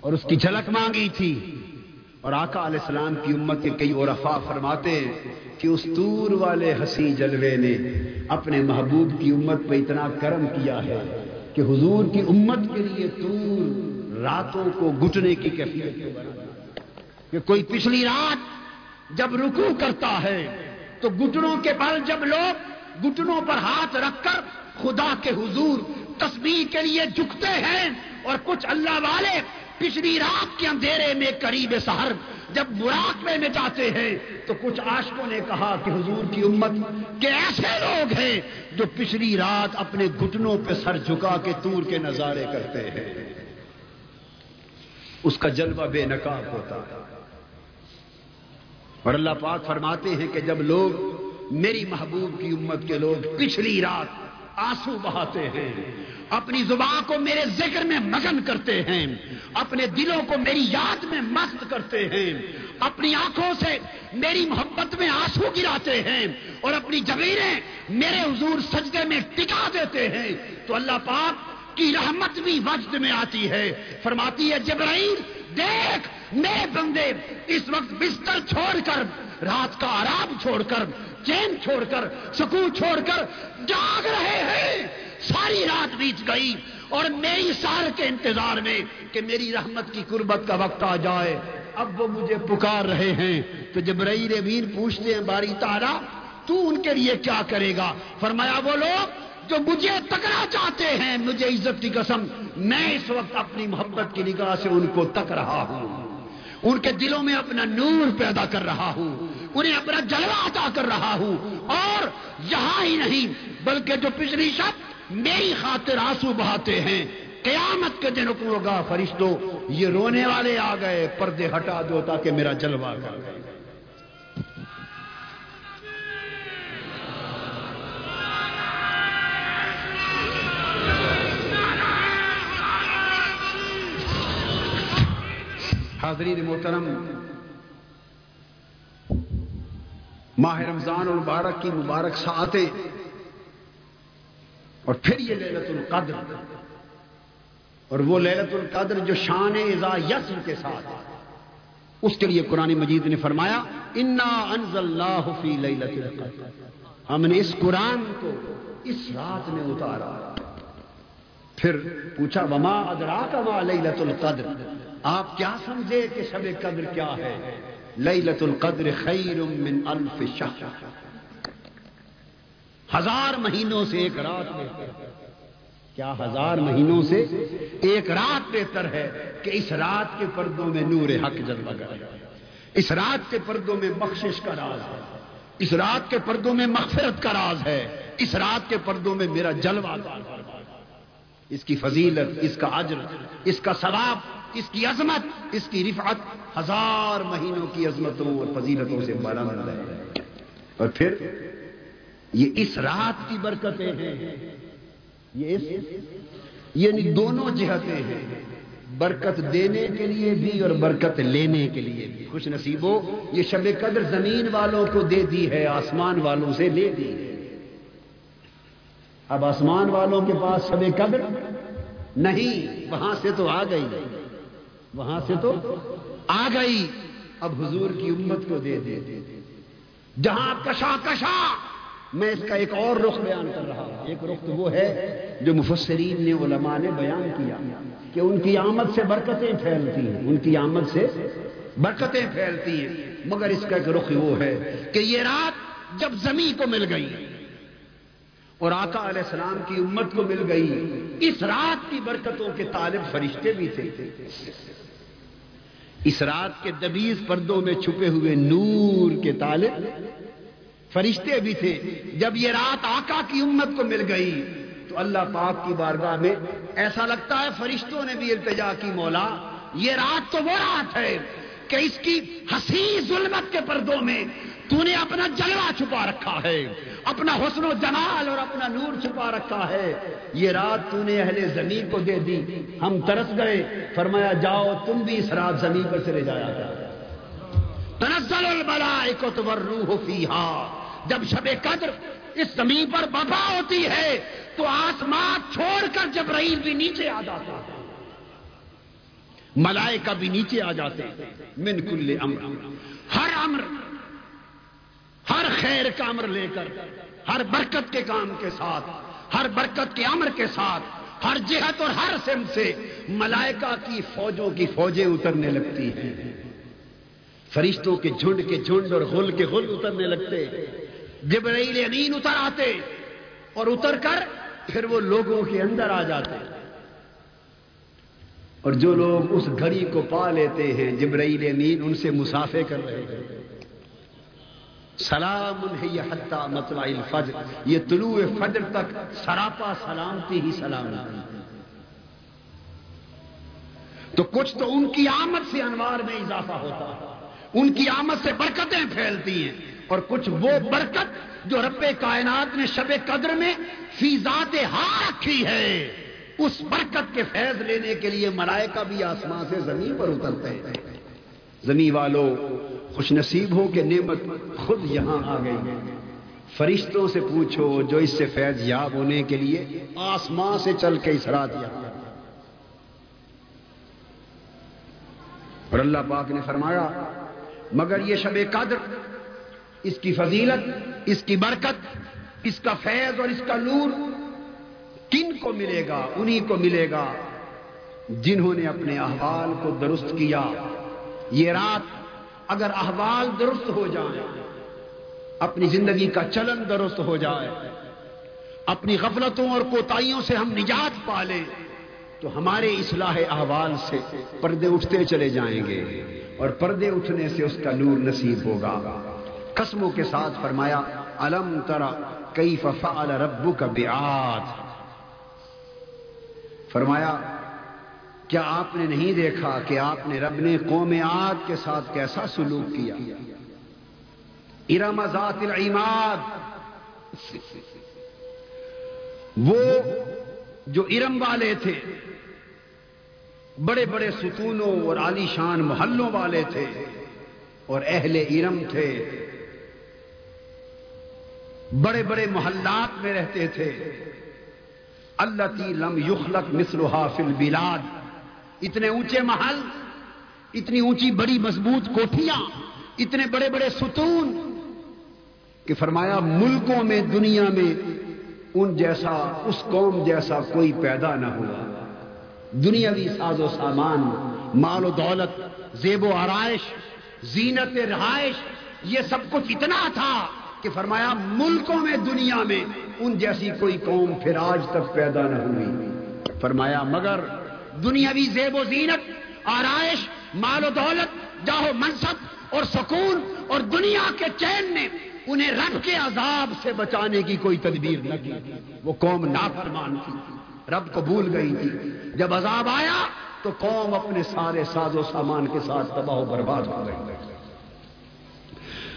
اور اس کی جھلک مانگی تھی۔ اور آقا علیہ السلام کی امت کے کئی عرفا فرماتے کہ اس تور والے ہنسی جلوے نے اپنے محبوب کی امت پہ اتنا کرم کیا ہے کہ حضور کی امت کے لیے تور راتوں کو گٹنے کی کیفیت کہ کوئی پچھلی رات جب رکو کرتا ہے تو گٹنوں کے بل جب لوگ گٹنوں پر ہاتھ رکھ کر خدا کے حضور تصویر کے لیے جھکتے ہیں اور کچھ اللہ والے پچھلی رات کے اندھیرے میں قریب سہر جب مراقبے میں جاتے ہیں، تو کچھ عاشقوں نے کہا کہ حضور کی امت کے ایسے لوگ ہیں جو پچھلی رات اپنے گھٹنوں پہ سر جھکا کے تور کے نظارے کرتے ہیں۔ اس کا جلوہ بے نقاب ہوتا اور اللہ پاک فرماتے ہیں کہ جب لوگ میری محبوب کی امت کے لوگ پچھلی رات آنسو بہاتے ہیں، اپنی زبان کو میرے ذکر میں مگن کرتے ہیں، اپنے دلوں کو میری یاد میں مست کرتے ہیں، اپنی آنکھوں سے میری محبت میں آنسو گراتے ہیں اور اپنی جبیریں میرے حضور سجدے میں ٹکا دیتے ہیں۔ تو اللہ پاک کی رحمت بھی وجد میں آتی ہے۔ فرماتی ہے، جبرائیل، دیکھ، میرے بندے، اس وقت بستر چھوڑ کر، رات کا آرام چھوڑ کر چین چھوڑ کر سکون چھوڑ کر جاگ رہے ہیں۔ ساری رات بیچ گئی اور میری سال کے انتظار میں کہ میری رحمت کی قربت کا وقت آ جائے۔ اب وہ مجھے پکار رہے ہیں۔ تو جب رئی امین پوچھتے ہیں، باری تارا، تو ان کے لیے کیا کرے گا؟ فرمایا، وہ لوگ جو مجھے تکنا چاہتے ہیں، مجھے عزت کی قسم، میں اس وقت اپنی محبت کی نگاہ سے ان کو تک رہا ہوں۔ ان کے دلوں میں اپنا نور پیدا کر رہا ہوں۔ انہیں اپنا جلوہ عطا کر رہا ہوں اور یہاں ہی نہیں، بلکہ جو پچھلی شب میری خاطر آنسو بہاتے ہیں، قیامت کے دن کو ہوگا فرشتوں یہ رونے والے آ گئے، پردے ہٹا دو تاکہ میرا جلوہ کر حاضرین محترم ماہ رمضان المبارک کی مبارک ساتیں اور پھر یہ للت القدر اور وہ للت القدر جو شان ازا یسر کے ساتھ اس کے لیے قرآن مجید نے فرمایا، انا انزل اللہ فی لیلت القدر۔ ہم نے اس قرآن کو اس رات میں اتارا۔ پھر پوچھا، وما ادراک ما لیلت القدر؟ آپ کیا سمجھے کہ شب قدر کیا ہے؟ لیلت القدر خیر من الف شہر۔ ہزار مہینوں سے ایک رات بہتر کیا ہزار مہینوں سے ایک رات بہتر ہے کہ اس رات کے پردوں میں نور حق جلوہ کرے۔ اس رات کے پردوں میں بخشش کا راز ہے۔ اس رات کے پردوں میں مغفرت کا راز ہے۔ اس رات کے پردوں میں میرا جلوہ اس کی فضیلت، اس کا عجر، اس کا ثواب اس کی عظمت، اس کی رفعت ہزار مہینوں کی عظمتوں اور فضیلتوں سے بلند ہے۔ اور پھر یہ اس رات کی برکتیں ہیں۔ یہ اس یعنی دونوں جہتیں ہیں۔ برکت دینے کے لیے بھی اور برکت لینے کے لیے بھی۔ خوش نصیب ہو، یہ شب قدر زمین والوں کو دے دی ہے، آسمان والوں سے لے دی ہے۔ اب آسمان والوں کے پاس شب قدر نہیں، وہاں سے تو آ گئی۔ وہاں سے تو آ گئی۔ اب حضور کی امت کو دے دے۔ جہاں کشا کشا، میں اس کا ایک اور رخ بیان کر رہا ہوں۔ ایک رخ تو وہ ہے جو مفسرین نے علماء نے بیان کیا کہ ان کی آمد سے برکتیں پھیلتی ہیں۔ ان کی آمد سے برکتیں پھیلتی ہیں۔ مگر اس کا ایک رخ وہ ہے کہ یہ رات جب زمین کو مل گئی اور آقا علیہ السلام کی امت کو مل گئی، اس رات کی برکتوں کے طالب فرشتے بھی تھے۔ اس رات کے دبیز پردوں میں چھپے ہوئے نور کے طالب فرشتے بھی تھے۔ جب یہ رات آقا کی امت کو مل گئی، تو اللہ پاک کی بارگاہ میں ایسا لگتا ہے فرشتوں نے بھی التجا کی مولا۔ یہ رات تو وہ رات ہے کہ اس کی ہنسی ظلمت کے پردوں میں تو نے اپنا جلوہ چھپا رکھا ہے، اپنا حسن و جمال اور اپنا نور چھپا رکھا ہے۔ یہ رات تو نے اہل زمین کو دے دی۔ ہم ترس گئے۔ فرمایا، جاؤ، تم بھی اس رات زمین پر چلے جایا تنزل الملائکت والروح فیہا۔ جب شب قدر اس زمین پر بپا ہوتی ہے، تو آسمان چھوڑ کر جب رئیس بھی نیچے آ جاتا ہے۔ ملائکہ بھی نیچے آ جاتے من کل امر۔ ہر امر ہر خیر کا امر لے کر، ہر برکت کے کام کے ساتھ، ہر برکت کے امر کے ساتھ، ہر جہت اور ہر سم سے ملائکہ کی فوجوں کی فوجیں اترنے لگتی ہیں۔ فرشتوں کے جھنڈ کے جھنڈ اور غل کے غل اترنے لگتے۔ جبرائیل امین اتر آتے اور اتر کر پھر وہ لوگوں کے اندر آ جاتے۔ اور جو لوگ اس گھڑی کو پا لیتے ہیں، جبرائیل امین ان سے مسافے کر رہے ہیں۔ سلام حتہ مطلع الفجر۔ یہ طلوع فجر تک سراپا سلامتی ہی سلام تو کچھ تو ان کی آمد سے انوار میں اضافہ ہوتا۔ ہے ان کی آمد سے برکتیں پھیلتی ہیں۔ اور کچھ وہ برکت جو رب کائنات نے شب قدر میں فی ذات ہاں رکھی ہے، اس برکت کے فیض لینے کے لیے ملائکہ بھی آسمان سے زمین پر اترتے ہیں۔ زمین والوں خوش نصیب ہو کہ نعمت خود یہاں آ گئی فرشتوں سے پوچھو جو اس سے فیض یاب ہونے کے لیے آسمان سے چل کے اس رات یہاں اور اللہ پاک نے فرمایا، مگر یہ شب قدر، اس کی فضیلت، اس کی برکت، اس کا فیض اور اس کا نور کن کو ملے گا؟ انہی کو ملے گا جنہوں نے اپنے احوال کو درست کیا۔ یہ رات اگر احوال درست ہو جائے، اپنی زندگی کا چلن درست ہو جائے، اپنی غفلتوں اور کوتاہیوں سے ہم نجات پالیں تو ہمارے اصلاح احوال سے پردے اٹھتے چلے جائیں گے اور پردے اٹھنے سے اس کا نور نصیب ہوگا۔ قسموں کے ساتھ فرمایا، الم ترا کئی ففعل ربو کا فرمایا کیا آپ نے نہیں دیکھا کہ آپ نے رب نے قوم آد کے ساتھ کیسا سلوک کیا؟ ارم ذات العماد۔ وہ جو ارم والے تھے، بڑے بڑے ستونوں اور عالیشان محلوں والے تھے اور اہل ارم تھے، بڑے بڑے محلات میں رہتے تھے۔ اللہ لم یخلق مثلها فی البلاد۔ اتنے اونچے محل، اتنی اونچی بڑی مضبوط کوٹھیاں، اتنے بڑے بڑے ستون کہ فرمایا ملکوں میں، دنیا میں ان جیسا، اس قوم جیسا کوئی پیدا نہ ہوا۔ دنیاوی ساز و سامان، مال و دولت، زیب و آرائش، زینت رہائش، یہ سب کچھ اتنا تھا کہ فرمایا ملکوں میں، دنیا میں ان جیسی کوئی قوم پھر آج تک پیدا نہ ہوئی۔ فرمایا مگر دنیاوی زیب و زینت، آرائش، مال و دولت جاہو منصب اور سکون اور دنیا کے چین نے انہیں رب کے عذاب سے بچانے کی کوئی تدبیر نہ کی۔ وہ قوم نافرمان تھی۔ رب کو بھول گئی تھی۔ جب عذاب آیا تو قوم اپنے سارے ساز و سامان کے ساتھ تباہ و برباد ہو گئی۔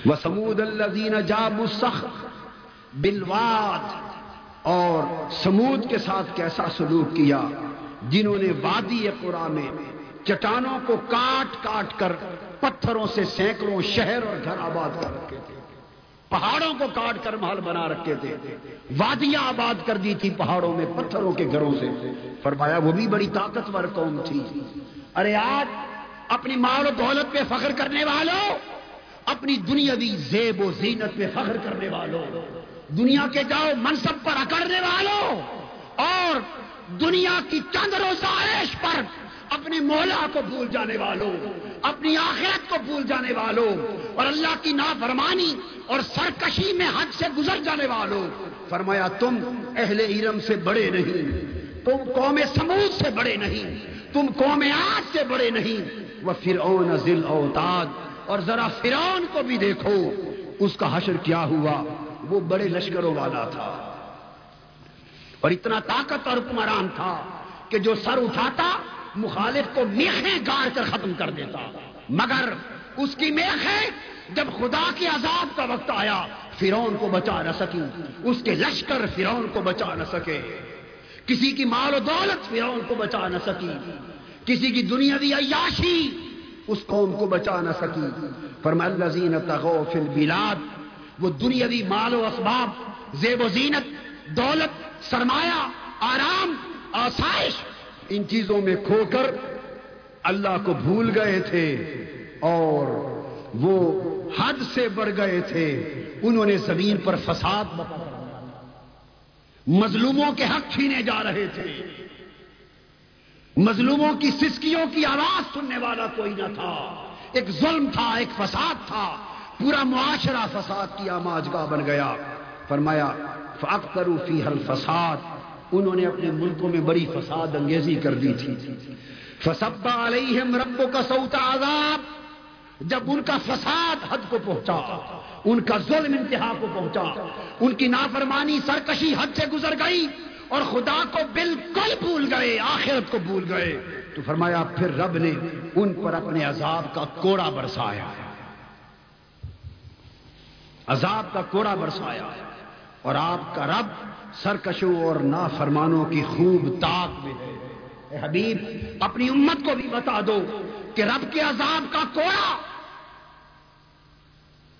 وہ سمود اللہ جا مسخ بلواد اور سمود کے ساتھ کیسا سلوک کیا؟ جنہوں نے وادی قرآن میں، چٹانوں کو کاٹ کاٹ کر پتھروں سے سینکڑوں شہر اور گھر آباد کر رکھے تھے۔ پہاڑوں کو کاٹ کر محل بنا رکھے تھے۔ وادیاں آباد کر دی تھی پہاڑوں میں، پتھروں کے گھروں سے۔ فرمایا، وہ بھی بڑی طاقتور قوم تھی۔ ارے، آج اپنی مال و دولت پہ فخر کرنے والوں اپنی دنیاوی زیب و زینت پہ فخر کرنے والوں دنیا کے جاؤ، منصب پر اکڑنے والوں اور دنیا کی چند روزہ عیش پر اپنے مولا کو بھول جانے والوں، اپنی آخرت کو بھول جانے والوں، اور اللہ کی نافرمانی اور سرکشی میں حد سے گزر جانے والوں۔ فرمایا، تم اہل ارم سے بڑے نہیں، تم قوم سمود سے بڑے نہیں، تم قوم آج سے بڑے نہیں۔ وہ فرعون ذل اوتاد اور ذرا فرعون کو بھی دیکھو، اس کا حشر کیا ہوا؟ وہ بڑے لشکروں والا تھا۔ اور اتنا طاقت اور حکمران تھا کہ جو سر اٹھاتا، مخالف کو میخیں گاڑ کر ختم کر دیتا۔ مگر اس کی میخیں جب خدا کے عذاب کا وقت آیا فرون کو بچا نہ سکی۔ اس کے لشکر فرون کو بچا نہ سکے۔ کسی کی مال و دولت فرون کو بچا نہ سکی۔ کسی کی دنیاوی عیاشی اس قوم کو بچا نہ سکی۔ پر تغو فل بلاد وہ دنیاوی مال و اسباب، زیب و زینت دولت، سرمایہ، آرام، آسائش، ان چیزوں میں کھو کر اللہ کو بھول گئے تھے اور وہ حد سے بڑھ گئے تھے۔ انہوں نے زمین پر فساد مظلوموں کے حق چھینے جا رہے تھے۔ مظلوموں کی سسکیوں کی آواز سننے والا کوئی نہ تھا۔ ایک ظلم تھا، ایک فساد تھا۔ پورا معاشرہ فساد کی آماج کا بن گیا۔ فرمایا فاخترو فی حل فساد انہوں نے اپنے ملکوں میں بڑی فساد انگیزی کر دی تھی۔ فسبا علیہم ربو کا سوتا عذاب، جب ان کا فساد حد کو پہنچا، ان کا ظلم انتہا کو پہنچا، ان کی نافرمانی سرکشی حد سے گزر گئی، اور خدا کو بالکل بھول گئے، آخرت کو بھول گئے۔ تو فرمایا، پھر رب نے ان پر اپنے عذاب کا کوڑا برسایا۔ عذاب کا کوڑا برسایا۔ ہے اور آپ کا رب سرکشوں اور نافرمانوں کی خوب تاک میں ہے۔ اے حبیب، اپنی امت کو بھی بتا دو کہ رب کے عذاب کا کوڑا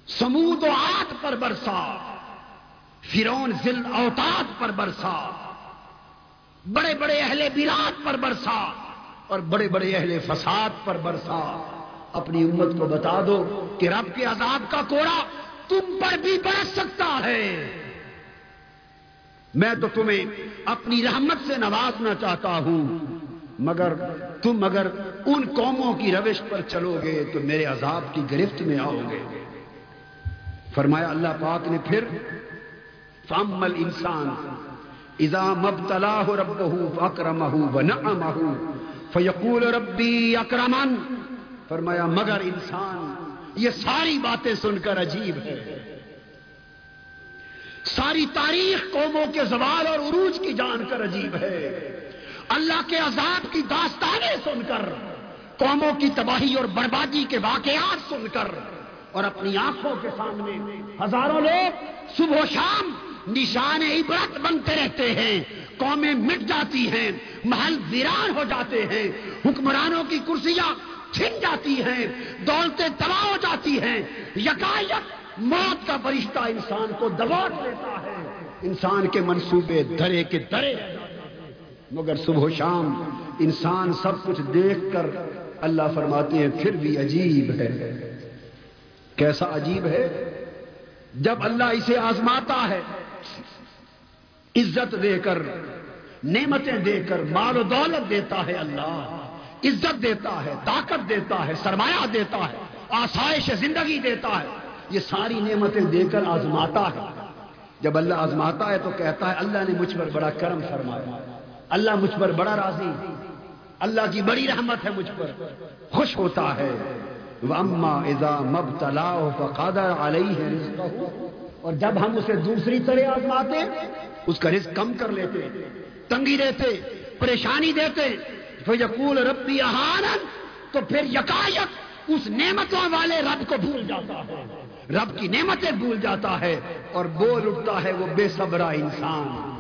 سمود و آت پر برسا فرون ذل اوتاد پر برسا بڑے بڑے اہل بلاد پر برسا اور بڑے بڑے اہل فساد پر برسا۔ اپنی امت کو بتا دو کہ رب کے عذاب کا کوڑا تم پر بھی برس سکتا ہے۔ میں تو تمہیں اپنی رحمت سے نوازنا چاہتا ہوں۔ مگر تم اگر ان قوموں کی روش پر چلو گے تو میرے عذاب کی گرفت میں آؤ گے۔ فرمایا اللہ پاک نے پھر فامل انسان اذا مبتلاہ ربہ اکرمہ ونعمہ فیقول ربی اکرمن فرمایا، مگر انسان، یہ ساری باتیں سن کر عجیب ہے۔ ساری تاریخ قوموں کے زوال اور عروج کی جان کر عجیب ہے۔ اللہ کے عذاب کی داستانیں سن کر، قوموں کی تباہی اور بربادی کے واقعات سن کر، اور اپنی آنکھوں کے سامنے ہزاروں لوگ صبح و شام نشان عبرت بنتے رہتے ہیں، قومیں مٹ جاتی ہیں، محل ویران ہو جاتے ہیں، حکمرانوں کی کرسیاں چھن جاتی ہیں، دولتیں تباہ ہو جاتی ہیں، یکایک موت کا فرشتہ انسان کو دبا لیتا ہے۔ انسان کے منصوبے درے کے درے۔ مگر صبح و شام انسان سب کچھ دیکھ کر اللہ فرماتے ہیں، پھر بھی عجیب ہے۔ کیسا عجیب ہے؟ جب اللہ اسے آزماتا ہے، عزت دے کر، نعمتیں دے کر، مال و دولت دیتا ہے اللہ۔ عزت دیتا ہے، طاقت دیتا ہے، سرمایہ دیتا ہے، آسائش زندگی دیتا ہے۔ یہ ساری نعمتیں دے کر آزماتا ہے۔ جب اللہ آزماتا ہے تو کہتا ہے، اللہ نے مجھ پر بڑا کرم فرمایا۔ اللہ مجھ پر بڑا راضی۔ اللہ کی بڑی رحمت ہے مجھ پر۔ خوش ہوتا ہے۔ اور جب ہم اسے دوسری طرح آزماتے، اس کا رزق کم کر لیتے، تنگی دیتے، پریشانی دیتے پھر یقول ربی احانت، تو پھر یکایت اس نعمتوں والے رب کو بھول جاتا ہے۔ رب کی نعمتیں بھول جاتا ہے اور بول اٹھتا ہے وہ بے صبرا انسان،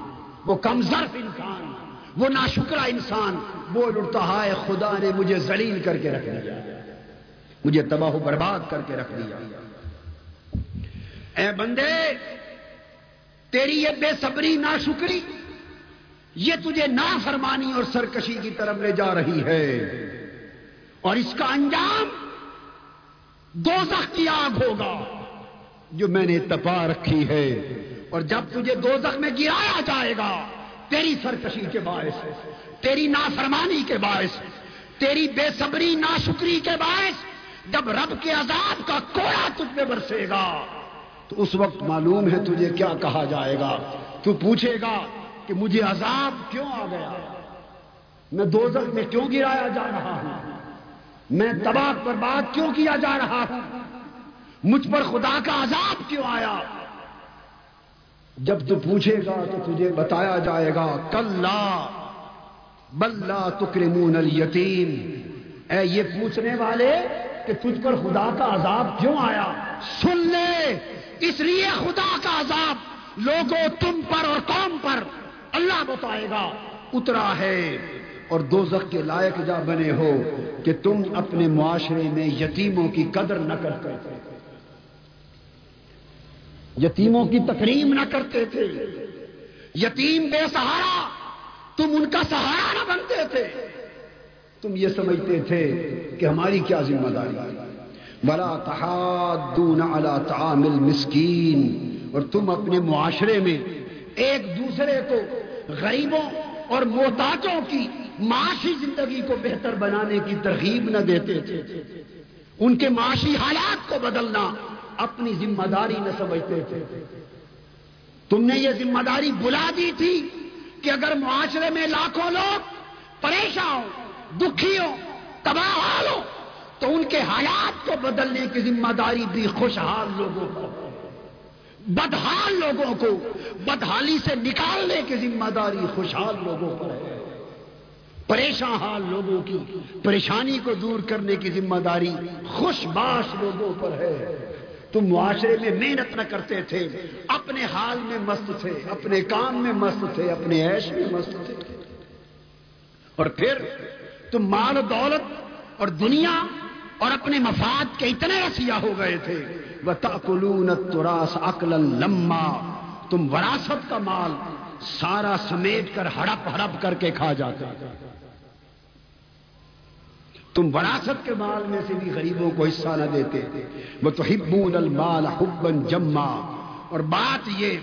وہ کمزر انسان، وہ ناشکرا انسان۔ بول اٹھتا ہے خدا نے مجھے زلیل کر کے رکھ دیا، مجھے تباہ و برباد کر کے رکھ دیا۔ اے بندے، تیری یہ بے صبری، ناشکری، یہ تجھے نافرمانی اور سرکشی کی طرف لے جا رہی ہے۔ اور اس کا انجام دو کی آگ ہوگا۔ جو میں نے تپا رکھی ہے۔ اور جب تجھے دو میں گرایا جائے گا، تیری سرکشی کے باعث، تیری نافرمانی کے باعث، تیری بے صبری، ناشکری کے باعث جب رب کے عذاب کا کوڑا تجھ پہ برسے گا، تو اس وقت معلوم ہے تجھے کیا کہا جائے گا۔ تو پوچھے گا کہ مجھے عذاب کیوں آ گیا؟ میں دو میں کیوں گرایا جا رہا ہوں؟ میں تباہ پر بات کیوں کیا جا رہا ہوں؟ مجھ پر خدا کا عذاب کیوں آیا؟ جب تو پوچھے گا تو تجھے بتایا جائے گا کل بلّہ تکرمون الیتیم۔ اے یہ پوچھنے والے کہ تجھ پر خدا کا عذاب کیوں آیا؟ سن لے، اس لیے خدا کا عذاب لوگوں تم پر اور قوم پر اللہ بتائے گا۔ اترا ہے اور دو کے لائق جا بنے ہو کہ تم اپنے معاشرے میں یتیموں کی قدر نہ کرتے یتیموں کی تقریم نہ کرتے تھے۔ یتیم بے سہارا، تم ان کا سہارا نہ بنتے تھے۔ تم یہ سمجھتے تھے کہ ہماری کیا ذمہ داری؟ بلا تحادون علی طعام المسکین اور تم اپنے معاشرے میں ایک دوسرے کو غریبوں اور محتاجوں کی معاشی زندگی کو بہتر بنانے کی ترغیب نہ دیتے تھے۔ ان کے معاشی حالات کو بدلنا اپنی ذمہ داری نہ سمجھتے تھے۔ تم نے یہ ذمہ داری بلا دی تھی کہ اگر معاشرے میں لاکھوں لوگ پریشان ہو دکھی ہو تباہ ہو تو ان کے حالات کو بدلنے کی ذمہ داری بھی خوشحال لوگوں کو، بدحال لوگوں کو، بدحالی سے نکالنے کی ذمہ داری خوشحال لوگوں پر ہے۔ پریشان حال لوگوں کی، پریشانی کو دور کرنے کی ذمہ داری خوش باش لوگوں پر ہے۔ تم معاشرے میں محنت نہ کرتے تھے، اپنے حال میں مست تھے، اپنے کام میں مست تھے، اپنے عیش میں مست تھے۔ اور پھر تم مال و دولت اور دنیا اور اپنے مفاد کے اتنے رسیا ہو گئے تھے۔ وہ تاکلون تراس اکل لما، تم وراثت کا مال سارا سمیٹ کر ہڑپ ہڑپ کر کے کھا جاتے۔ تم وراثت کے مال میں سے بھی غریبوں کو حصہ نہ دیتے۔ وہ تو ہبون المال حبن جما۔ اور بات یہ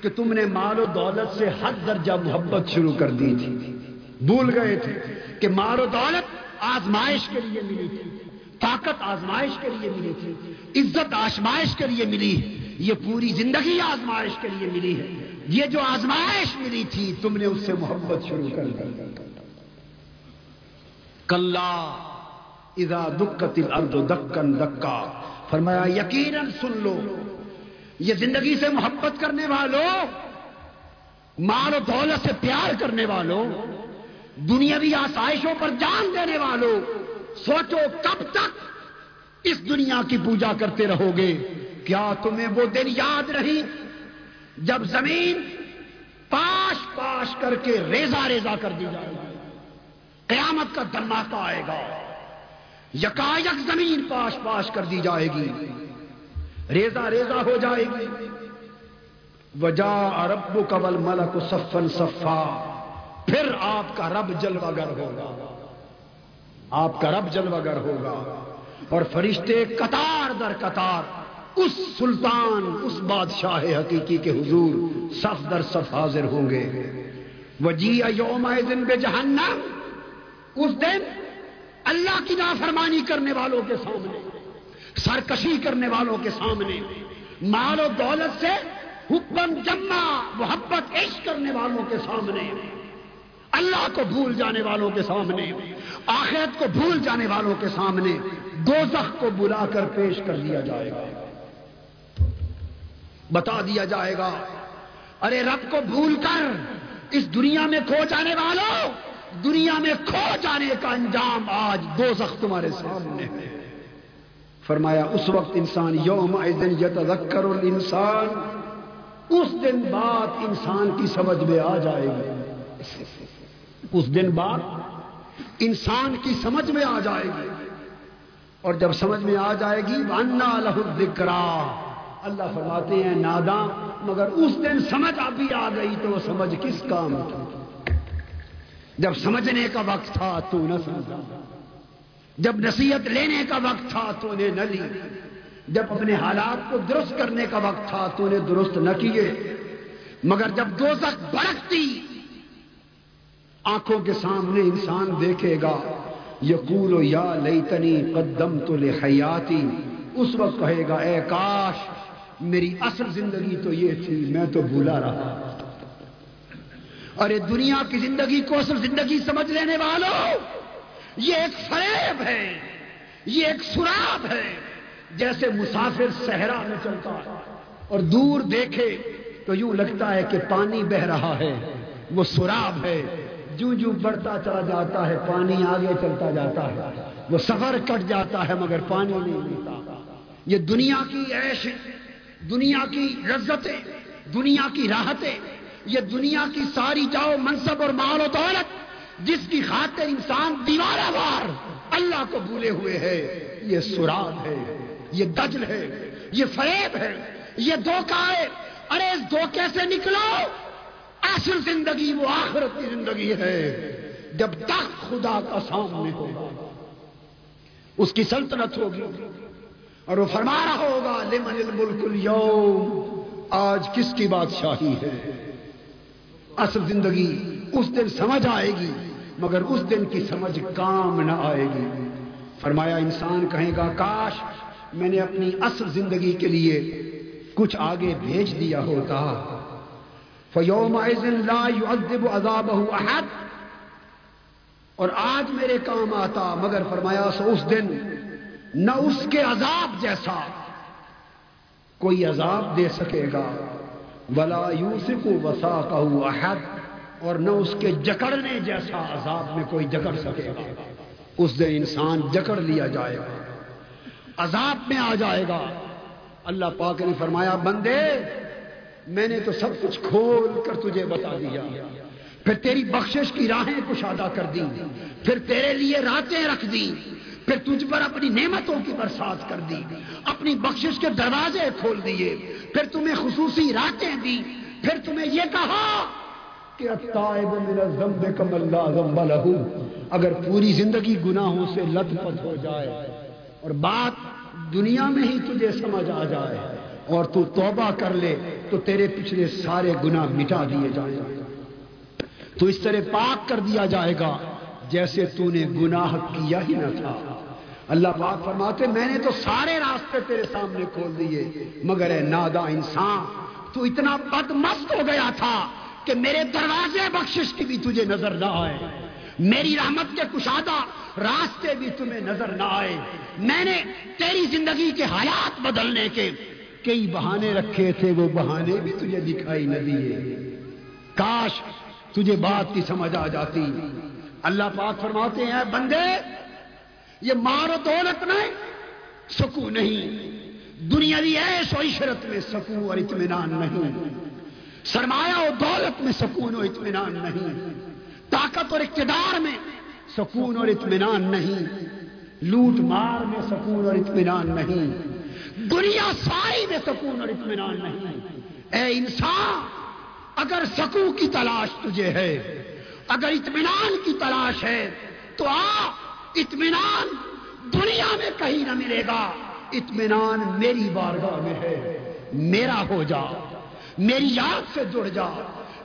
کہ تم نے مال و دولت سے حد درجہ محبت شروع کر دی تھی۔ بھول گئے تھے کہ مال و دولت آزمائش کے لیے ملی تھی۔ طاقت آزمائش کے لیے ملی تھی۔ عزت آزمائش کے لیے ملی۔ یہ پوری زندگی آزمائش کے لیے ملی ہے۔ یہ جو آزمائش ملی تھی، تم نے اس سے محبت شروع کر دی۔ کلّا اذا دکت الارض دکن دکا۔ فرمایا، یقیناً سن لو، یہ زندگی سے محبت کرنے والوں مال و دولت سے پیار کرنے والوں دنیاوی آسائشوں پر جان دینے والوں سوچو کب تک اس دنیا کی پوجا کرتے رہو گے۔ کیا تمہیں وہ دن یاد رہی جب زمین پاش پاش کر کے ریزا ریزا کر دی جائے گی؟ قیامت کا دھماکہ آئے گا۔ یکا یک زمین پاش پاش کر دی جائے گی۔ ریزا ریزا ہو جائے گی۔ وجا رب قبل ملک سفن صفا۔ پھر آپ کا رب جلوگر ہوگا۔ آپ کا رب جلوگر ہوگا۔ اور فرشتے قطار در قطار، اس سلطان، اس بادشاہ حقیقی کے حضور صف در صف حاضر ہوں گے۔ وجی یوم دن بے جہنم اس دن اللہ کی نافرمانی کرنے والوں کے سامنے، سرکشی کرنے والوں کے سامنے، مال و دولت سے حکم، جمع، محبت، عشق کرنے والوں کے سامنے، اللہ کو بھول جانے والوں کے سامنے، آخرت کو بھول جانے والوں کے سامنے دو کو بلا کر پیش کر دیا جائے گا۔ بتا دیا جائے گا، ارے رب کو بھول کر اس دنیا میں کھو جانے والوں دنیا میں کھو جانے کا انجام آج دو تمہارے سامنے ہے۔ فرمایا، اس وقت انسان یوم دن یتذکر الانسان، اس دن بعد انسان کی سمجھ میں آ جائے گی۔ اس دن بعد انسان کی سمجھ میں آ جائے گی۔ اور جب سمجھ میں آ جائے گی انا لہ اللہ فرماتے ہیں نادا مگر اس دن سمجھ ابھی آ گئی تو وہ سمجھ کس کام کی؟ جب سمجھنے کا وقت تھا تو نہ سمجھا۔ جب نصیحت لینے کا وقت تھا تو نے نہ لی۔ جب اپنے حالات کو درست کرنے کا وقت تھا تو نے درست نہ کیے۔ مگر جب دو بڑکتی آنکھوں کے سامنے انسان دیکھے گا، یقول یا لیتنی قدم تو لحیاتی۔ اس وقت کہے گا، اے کاش، میری اصل زندگی تو یہ تھی، میں تو بھولا رہا۔ ارے دنیا کی زندگی کو اصل زندگی سمجھ لینے والوں، یہ ایک فریب ہے، یہ ایک سراب ہے، جیسے مسافر صحرا میں چلتا ہے اور دور دیکھے تو یوں لگتا ہے کہ پانی بہ رہا ہے، وہ سراب ہے۔ جو جو بڑھتا چلا جاتا ہے، پانی آگے چلتا جاتا ہے۔ وہ سفر کٹ جاتا ہے مگر پانی نہیں ملتا۔ یہ دنیا کی عیش، دنیا کی لذتیں، دنیا کی راحتیں یہ دنیا کی ساری جاؤ منصب اور مال و دولت جس کی خاطر انسان دیوارہ وار اللہ کو بھولے ہوئے ہے، یہ سراب ہے، یہ دجل ہے، یہ فریب ہے، یہ دھوکہ ہے۔ ارے، اس دھوکے سے نکلو۔ اصل زندگی وہ آخرت کی زندگی ہے۔ جب تک خدا کا سامنے ہوگا، اس کی سلطنت ہوگی۔ اور وہ فرما رہا ہوگا، لمن الملک اليوم؟ آج کس کی بادشاہی ہے؟ اصل زندگی اس دن سمجھ آئے گی، مگر اس دن کی سمجھ کام نہ آئے گی۔ فرمایا، انسان کہے گا، کاش میں نے اپنی اصل زندگی کے لیے کچھ آگے بھیج دیا ہوتا۔ فیوم احد۔ اور آج میرے کام آتا، مگر فرمایا، سو اس دن نہ اس کے عذاب جیسا کوئی عذاب دے سکے گا۔ ولا یوسف وسا احد اور نہ اس کے جکڑنے جیسا عذاب میں کوئی جکڑ سکے گا۔ اس دن انسان جکڑ لیا جائے گا۔ عذاب میں آ جائے گا۔ اللہ پاک نے فرمایا، بندے، میں نے تو سب کچھ کھول کر تجھے بتا دیا۔ پھر تیری بخشش کی راہیں کشادہ کر دی پھر تیرے لیے راتیں رکھ دی پھر تجھ پر اپنی نعمتوں کی برسات کر دی، اپنی بخشش کے دروازے کھول دیے، پھر تمہیں خصوصی راتیں دی پھر تمہیں یہ کہا کہ اگر پوری زندگی گناہوں سے لت پت ہو جائے اور بات دنیا میں ہی تجھے سمجھ آ جائے اور تو توبہ کر لے، تو تیرے پچھلے سارے گناہ مٹا دیے جائیں۔ تو اس طرح پاک کر دیا جائے گا۔ جیسے تو نے گناہ کیا ہی نہ تھا۔ اللہ پاک فرماتے میں نے تو سارے راستے تیرے سامنے کھول دیے، مگر اے نادا انسان، تو اتنا بد مست ہو گیا تھا کہ میرے دروازے بخشش کی بھی تجھے نظر نہ آئے۔ میری رحمت کے کشادہ راستے بھی تمہیں نظر نہ آئے۔ میں نے تیری زندگی کے حالات بدلنے کے کئی بہانے رکھے تھے، وہ بہانے بھی تجھے دکھائی نہ دیے۔ کاش تجھے بات کی سمجھ آ جاتی۔ اللہ پاک فرماتے ہیں بندے، یہ مار و دولت نہیں، سکو نہیں. دنیاوی ایش و عشرت میں سکون اور اطمینان نہیں. سرمایہ و دولت میں سکون و اطمینان نہیں. طاقت اور اقتدار میں سکون اور اطمینان نہیں. لوٹ مار میں سکون اور اطمینان نہیں. دنیا ساری میں سکون اور اطمینان نہیں. اے انسان، اگر سکون کی تلاش تجھے ہے اگر اطمینان کی تلاش ہے تو آ، اطمینان دنیا میں کہیں نہ ملے گا۔ اطمینان میری بارگاہ میں ہے۔ میرا ہو جا۔ میری یاد سے جڑ جا۔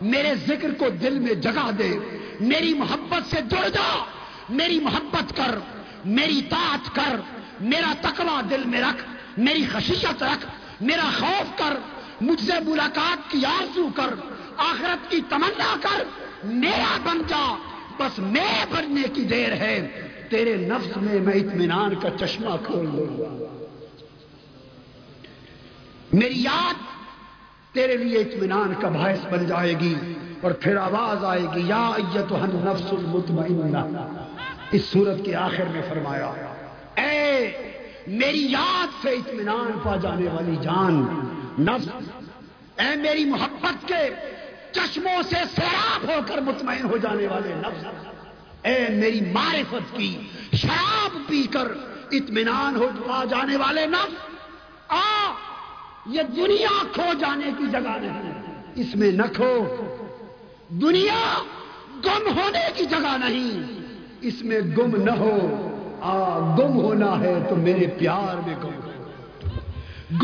میرے ذکر کو دل میں جگہ دے۔ میری محبت سے جڑ جا۔ میری محبت کر۔ میری طاعت کر۔ میرا تقوی دل میں رکھ۔ میری خشیت رکھ۔ میرا خوف کر۔ مجھ سے ملاقات کی آرزو کر۔ آخرت کی تمنا کر۔ میرا بن جا، بس میں بننے کی دیر ہے۔ تیرے نفس میں میں اطمینان کا چشمہ کھول لوں گا۔ میری یاد تیرے لیے اطمینان کا باعث بن جائے گی اور پھر آواز آئے گی، یا نفس المطمئنہ۔ اس صورت کے آخر میں فرمایا، اے میری یاد سے اطمینان پا جانے والی جان، نفس، اے میری محبت کے چشموں سے سیراب ہو کر مطمئن ہو جانے والے نفس۔ اے میری معرفت کی، شراب پی کر اطمینان ہو جانے والے نفس۔ آ، یہ دنیا کھو جانے کی جگہ نہیں۔ اس میں نہ کھو۔ دنیا گم ہونے کی جگہ نہیں۔ اس میں گم نہ ہو۔ آ، گم ہونا ہے تو میرے پیار میں گم ہو۔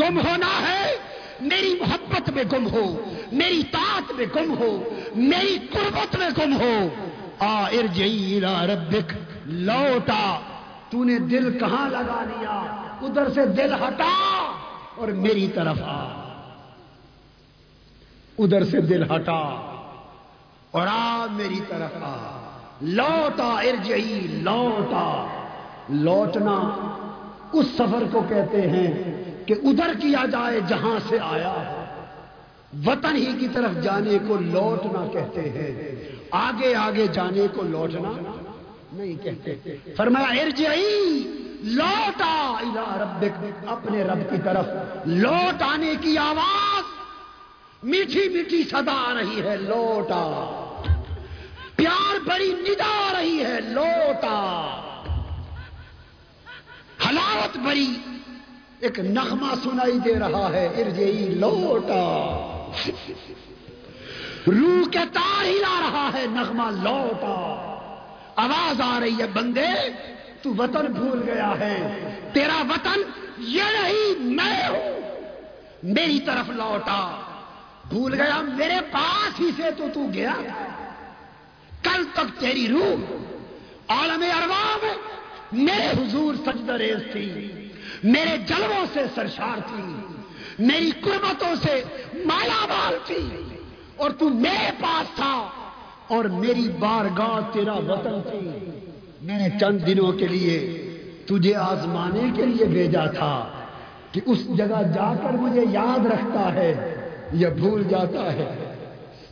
گم ہونا ہے، میری محبت میں گم ہو۔ میری طاعت میں گم ہو، میری قربت میں گم ہو۔ آ ربک، لوٹا۔ تو نے دل کہاں لگا لیا؟ ادھر سے دل ہٹا اور میری طرف آ۔ ادھر سے دل ہٹا اور آ، میری طرف آ۔ لوٹا ارجئی لوٹا۔ لوٹنا اس سفر کو کہتے ہیں کہ ادھر کیا جائے جہاں سے آیا وطن ہی کی طرف جانے کو لوٹنا کہتے ہیں۔ آگے آگے جانے کو لوٹنا نہیں کہتے۔ فرمایا، ارجعی، لوٹا الى ربک۔ اپنے رب کی طرف لوٹ آنے کی آواز۔ میٹھی میٹھی صدا آ رہی ہے، لوٹا۔ پیار بڑی ندا آ رہی ہے، لوٹا۔ حلاوت بڑی، ایک نغمہ سنائی دے رہا ہے، ارجعی، لوٹا۔ روح کے تار ہلا رہا ہے، نغمہ لوٹا۔ آواز آ رہی ہے، بندے، تو وطن بھول گیا ہے۔ تیرا وطن یہ نہیں، میں ہوں۔ میری طرف لوٹا۔ بھول گیا، میرے پاس ہی سے تو تو گیا۔ کل تک تیری روح عالم اروا میں، میرے حضور سجدہ ریز تھی۔ میرے جلووں سے سرشار تھی۔ میری قربتوں سے مالا مال تھی اور تو میرے پاس تھا اور میری بارگاہ تیرا وطن تھی۔ میں نے چند دنوں کے لیے تجھے آزمانے کے لیے بھیجا تھا کہ اس جگہ جا کر مجھے یاد رکھتا ہے، یا بھول جاتا ہے۔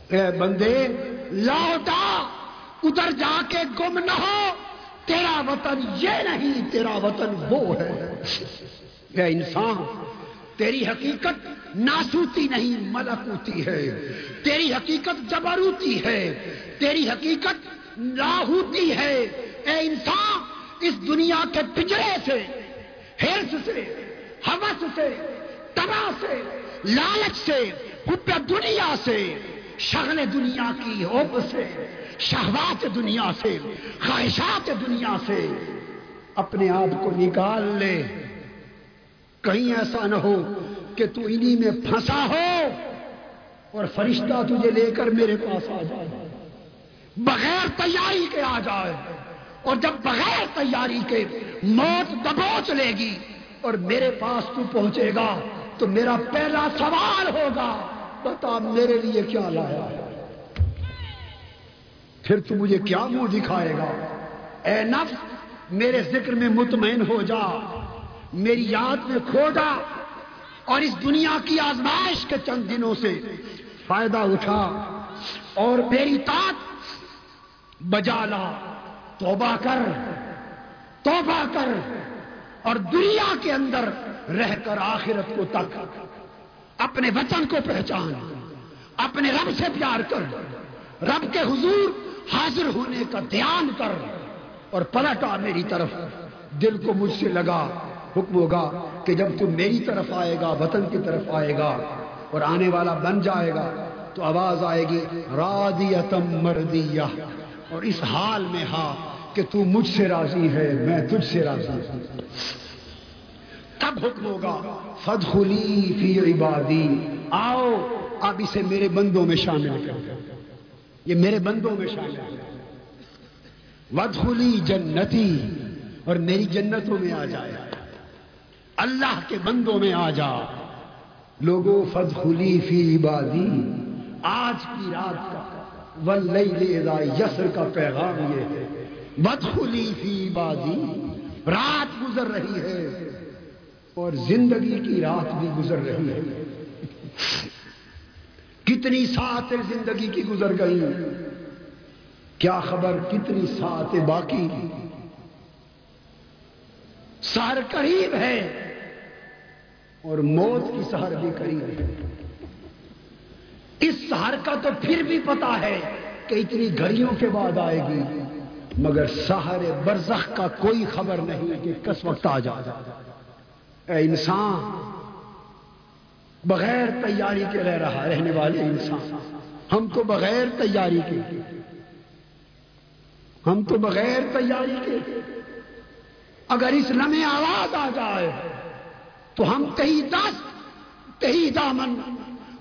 اے بندے لوٹا ادھر جا کے گم نہ ہو۔ تیرا وطن یہ نہیں، تیرا وطن وہ ہے۔ اے انسان تیری حقیقت ناسوتی نہیں، ملکوتی ہے۔ تیری حقیقت جبروتی ہے۔ تیری حقیقت لاہوتی ہے۔ اے انسان، اس دنیا کے پجرے سے ہرس سے، حوث سے، تباہ سے، لالچ سے، حب دنیا سے، شغل دنیا کی حب سے، شہوات دنیا سے، خواہشات دنیا سے، اپنے آپ کو نکال لے۔ کہیں ایسا نہ ہو کہ تو انہی میں پھنسا ہو اور فرشتہ تجھے لے کر میرے پاس آ جائے۔ بغیر تیاری کے آ جائے۔ اور جب بغیر تیاری کے موت دبوچ لے گی اور میرے پاس تو پہنچے گا تو میرا پہلا سوال ہوگا، بتا میرے لیے کیا لایا پھر تو مجھے کیا منہ دکھائے گا؟ اے نفس، میرے ذکر میں مطمئن ہو جا۔ میری یاد میں کھوٹا اور اس دنیا کی آزمائش کے چند دنوں سے فائدہ اٹھا اور میری تات بجا لا۔ توبہ کر توبہ کر اور دنیا کے اندر رہ کر آخرت کو تک اپنے وطن کو پہچان، اپنے رب سے پیار کر، رب کے حضور حاضر ہونے کا دھیان کر اور پلٹا میری طرف۔ دل کو مجھ سے لگا۔ حکم ہوگا کہ جب تم میری طرف آئے گا، وطن کی طرف آئے گا اور آنے والا بن جائے گا، تو آواز آئے گی، رادیتم مردیہ۔ اور اس حال میں ہاں کہ تو مجھ سے راضی ہے، میں تجھ سے راضی ہوں۔ تب حکم ہوگا فدخلی فی عبادی۔ آؤ، اب اسے میرے بندوں میں شامل کر۔ یہ میرے بندوں میں شامل کر ودخلی جنتی۔ اور میری جنتوں میں آ جائے۔ اللہ کے بندوں میں آ جا۔ لوگوں فدخلی فی عبادی۔ آج کی رات کا یسر کا پیغام یہ ہے۔ بدخلی فی بازی رات گزر رہی ہے۔ اور زندگی کی رات بھی گزر رہی ہے۔ کتنی ساتیں زندگی کی گزر گئی کیا خبر کتنی ساتیں باقی؟ سہر قریب ہے۔ اور موت کی سہر بھی قریب ہے۔ اس سہر کا تو پھر بھی پتا ہے کہ اتنی گھڑیوں کے بعد آئے گی، مگر سہر برزخ کا کوئی خبر نہیں کہ کس وقت آ جا اے انسان، بغیر تیاری کے رہ رہا رہنے والے انسان، ہم تو بغیر تیاری کے، ہم تو بغیر تیاری کے۔ اگر اس لمحے آواز آ جائے تو ہم کہیں دس کہیں دامن،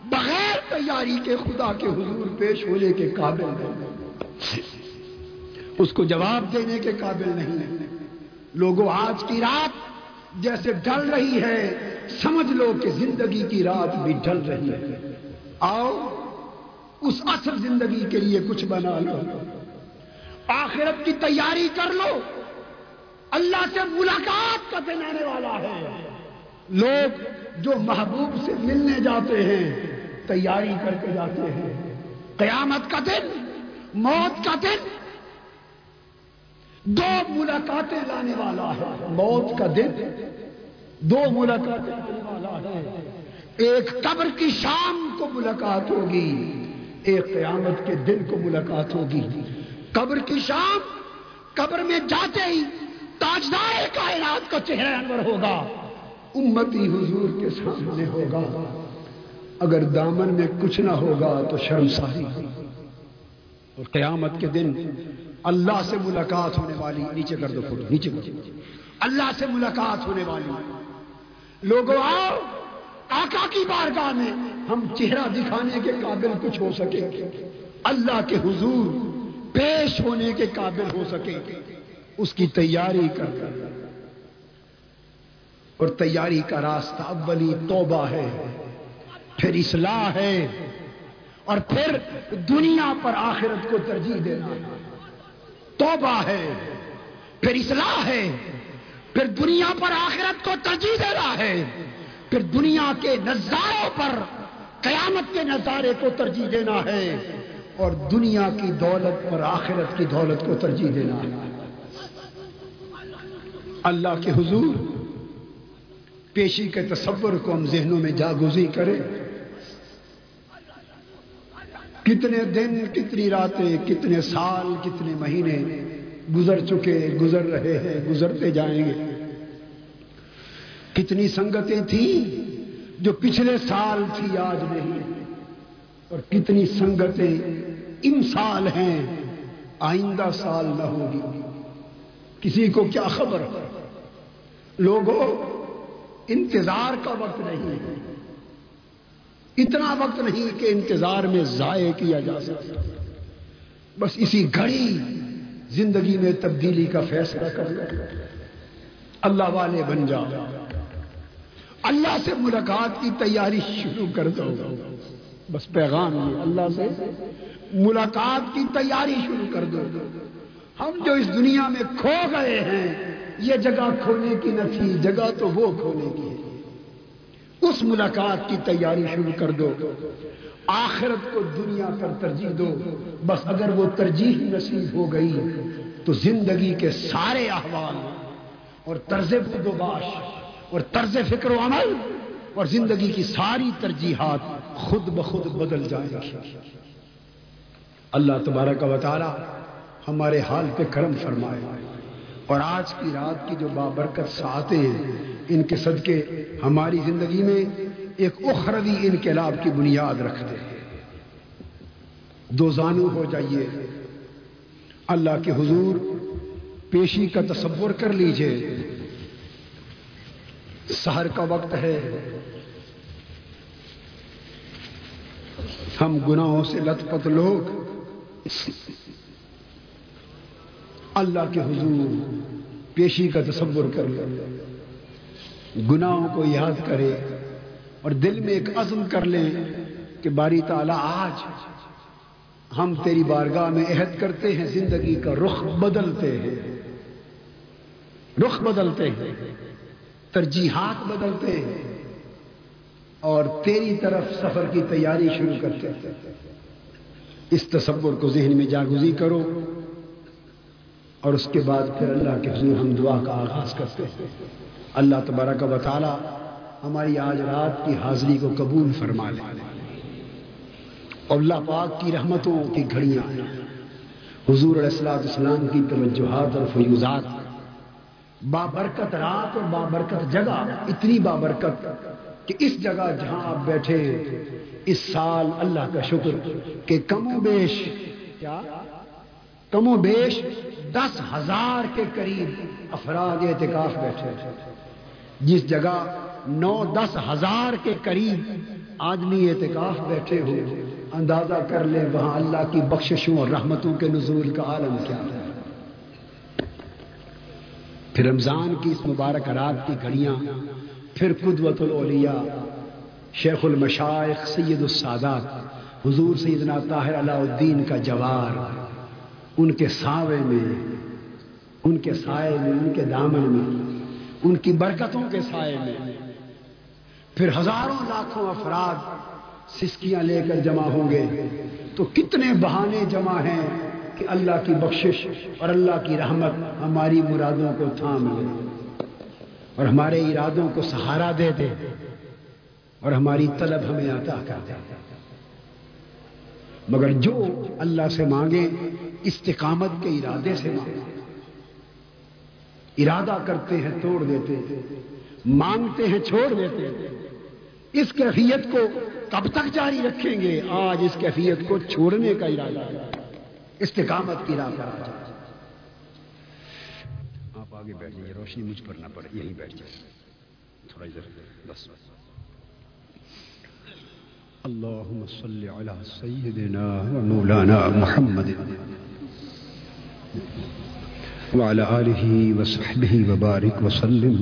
بغیر تیاری کے خدا کے حضور پیش ہونے کے قابل ہیں اس کو جواب دینے کے قابل نہیں۔ ہے لوگوں آج کی رات جیسے ڈل رہی ہے، سمجھ لو کہ زندگی کی رات بھی ڈل رہی ہے۔ آؤ، اس اصل زندگی کے لیے کچھ بنا لو۔ آخرت کی تیاری کر لو۔ اللہ سے ملاقات کا دن آنے والا ہے۔ لوگ جو محبوب سے ملنے جاتے ہیں، تیاری کر کے جاتے ہیں۔ قیامت کا دن، موت کا دن۔ دو ملاقاتیں لانے والا ہے۔ موت کا دن، دو ملاقاتیں لانے والا ہے۔ ایک قبر کی شام کو ملاقات ہوگی، ایک قیامت کے دن کو ملاقات ہوگی۔ قبر کی شام، قبر میں جاتے ہی تاجدار کائنات کا چہرہ انور ہوگا۔ امتی حضور کے سامنے ہوگا۔ اگر دامن میں کچھ نہ ہوگا تو شرمساری اور قیامت کے دن اللہ سے ملاقات ہونے والی، نیچے کر دو فوٹو، نیچے کر دو۔ اللہ سے ملاقات ہونے والی۔ لوگوں آؤ، آقا کی بارگاہ میں ہم چہرہ دکھانے کے قابل کچھ ہو سکے۔ اللہ کے حضور پیش ہونے کے قابل ہو سکے۔ اس کی تیاری کر۔ اور تیاری کا راستہ اولی توبہ ہے، پھر اصلاح ہے، اور پھر دنیا پر آخرت کو ترجیح دینا توبہ ہے، پھر اصلاح ہے، پھر دنیا پر آخرت کو ترجیح دینا ہے، پھر دنیا کے نظاروں پر قیامت کے نظارے کو ترجیح دینا ہے، اور دنیا کی دولت پر آخرت کی دولت کو ترجیح دینا ہے۔ اللہ کے حضور پیشی کے تصور کو ہم ذہنوں میں جاگوزی کریں۔ کتنے دن، کتنی راتیں، کتنے سال، کتنے مہینے گزر چکے، گزر رہے ہیں، گزرتے جائیں گے۔ کتنی سنگتیں تھیں جو پچھلے سال تھی، آج نہیں۔ اور کتنی سنگتیں ان سال ہیں، آئندہ سال نہ ہوگی۔ کسی کو کیا خبر؟ لوگوں انتظار کا وقت نہیں ہے۔ اتنا وقت نہیں کہ انتظار میں ضائع کیا جا سکتا بس اسی گھڑی زندگی میں تبدیلی کا فیصلہ کر اللہ والے بن جا اللہ سے ملاقات کی تیاری شروع کر دو۔ بس پیغام یہ اللہ سے ملاقات کی تیاری شروع کر دو۔ ہم جو اس دنیا میں کھو گئے ہیں یہ جگہ کھونے کی نہ تھی، جگہ تو وہ کھونے کی۔ ہے اس ملاقات کی تیاری شروع کر دو۔ آخرت کو دنیا پر ترجیح دو۔ بس اگر وہ ترجیح نصیب ہو گئی تو زندگی کے سارے احوال اور طرز باش اور طرز فکر و عمل اور زندگی کی ساری ترجیحات خود بخود بدل جائیں گی اللہ تبارک و تعالی ہمارے حال پہ کرم فرمائے۔ اور آج کی رات کی جو بابرکت ساتیں ہیں، ان کے صدقے ہماری زندگی میں ایک اخروی انقلاب کی بنیاد رکھتے ہیں۔ دو زانو ہو جائیے۔ اللہ کے حضور پیشی کا تصور کر لیجیے۔ سہر کا وقت ہے۔ ہم گناہوں سے لت پت لوگ۔ اللہ کے حضور پیشی کا تصور کر لیں گناہوں کو یاد کرے اور دل میں ایک عزم کر لیں کہ باری تعالی آج ہم تیری بارگاہ میں عہد کرتے ہیں، زندگی کا رخ بدلتے ہیں۔ رخ بدلتے ہیں، ترجیحات بدلتے ہیں اور تیری طرف سفر کی تیاری شروع کرتے ہیں۔ اس تصور کو ذہن میں جاگزی کرو۔ اور اس کے بعد پھر اللہ کے حضور ہم دعا کا آغاز کرتے ہیں۔ اللہ تبارک و تعالی ہماری آج رات کی حاضری کو قبول فرما لے۔ اور اللہ پاک کی رحمتوں کی گھڑیاں۔ حضور علیہ السلام کی توجہات اور فیوزات۔ بابرکت رات اور بابرکت جگہ، اتنی بابرکت کہ اس جگہ جہاں آپ بیٹھے، اس سال اللہ کا شکر کہ کم و بیش، کیا؟ کم و بیش دس ہزار کے قریب افراد اعتکاف بیٹھے جس جگہ نو دس ہزار کے قریب آدمی اعتکاف بیٹھے ہو اندازہ کر لے وہاں اللہ کی بخششوں اور رحمتوں کے نزول کا عالم کیا ہے۔ پھر رمضان کی اس مبارک رات کی گھڑیاں، پھر قدوت الاولیاء، شیخ المشائق سید السادات، حضور سیدنا طاہر علاء الدین کا جوار ان کے ساوے میں، ان کے سائے میں، ان کے دامن میں، ان کی برکتوں کے سائے میں۔ پھر ہزاروں لاکھوں افراد سسکیاں لے کر جمع ہوں گے۔ تو کتنے بہانے جمع ہیں کہ اللہ کی بخشش اور اللہ کی رحمت ہماری مرادوں کو تھام لے اور ہمارے ارادوں کو سہارا دے دے اور ہماری طلب ہمیں عطا کر دے۔ مگر جو اللہ سے مانگے استقامت کے ارادے سے مانگے ارادہ کرتے ہیں، توڑ دیتے ہیں۔ مانگتے ہیں، چھوڑ دیتے ہیں۔ اس کیفیت کو کب تک جاری رکھیں گے؟ آج اس کیفیت کو چھوڑنے کا ارادہ۔ ہے استقامت کی راہ پر آپ آگے بیٹھ جائیے روشنی مجھ پر نہ پڑے یہیں بیٹھ جائے تھوڑا ادھر، بس۔ اللهم صل على سيدنا ومولانا محمد۔ وعلى آله وصحبه وبارك وسلم.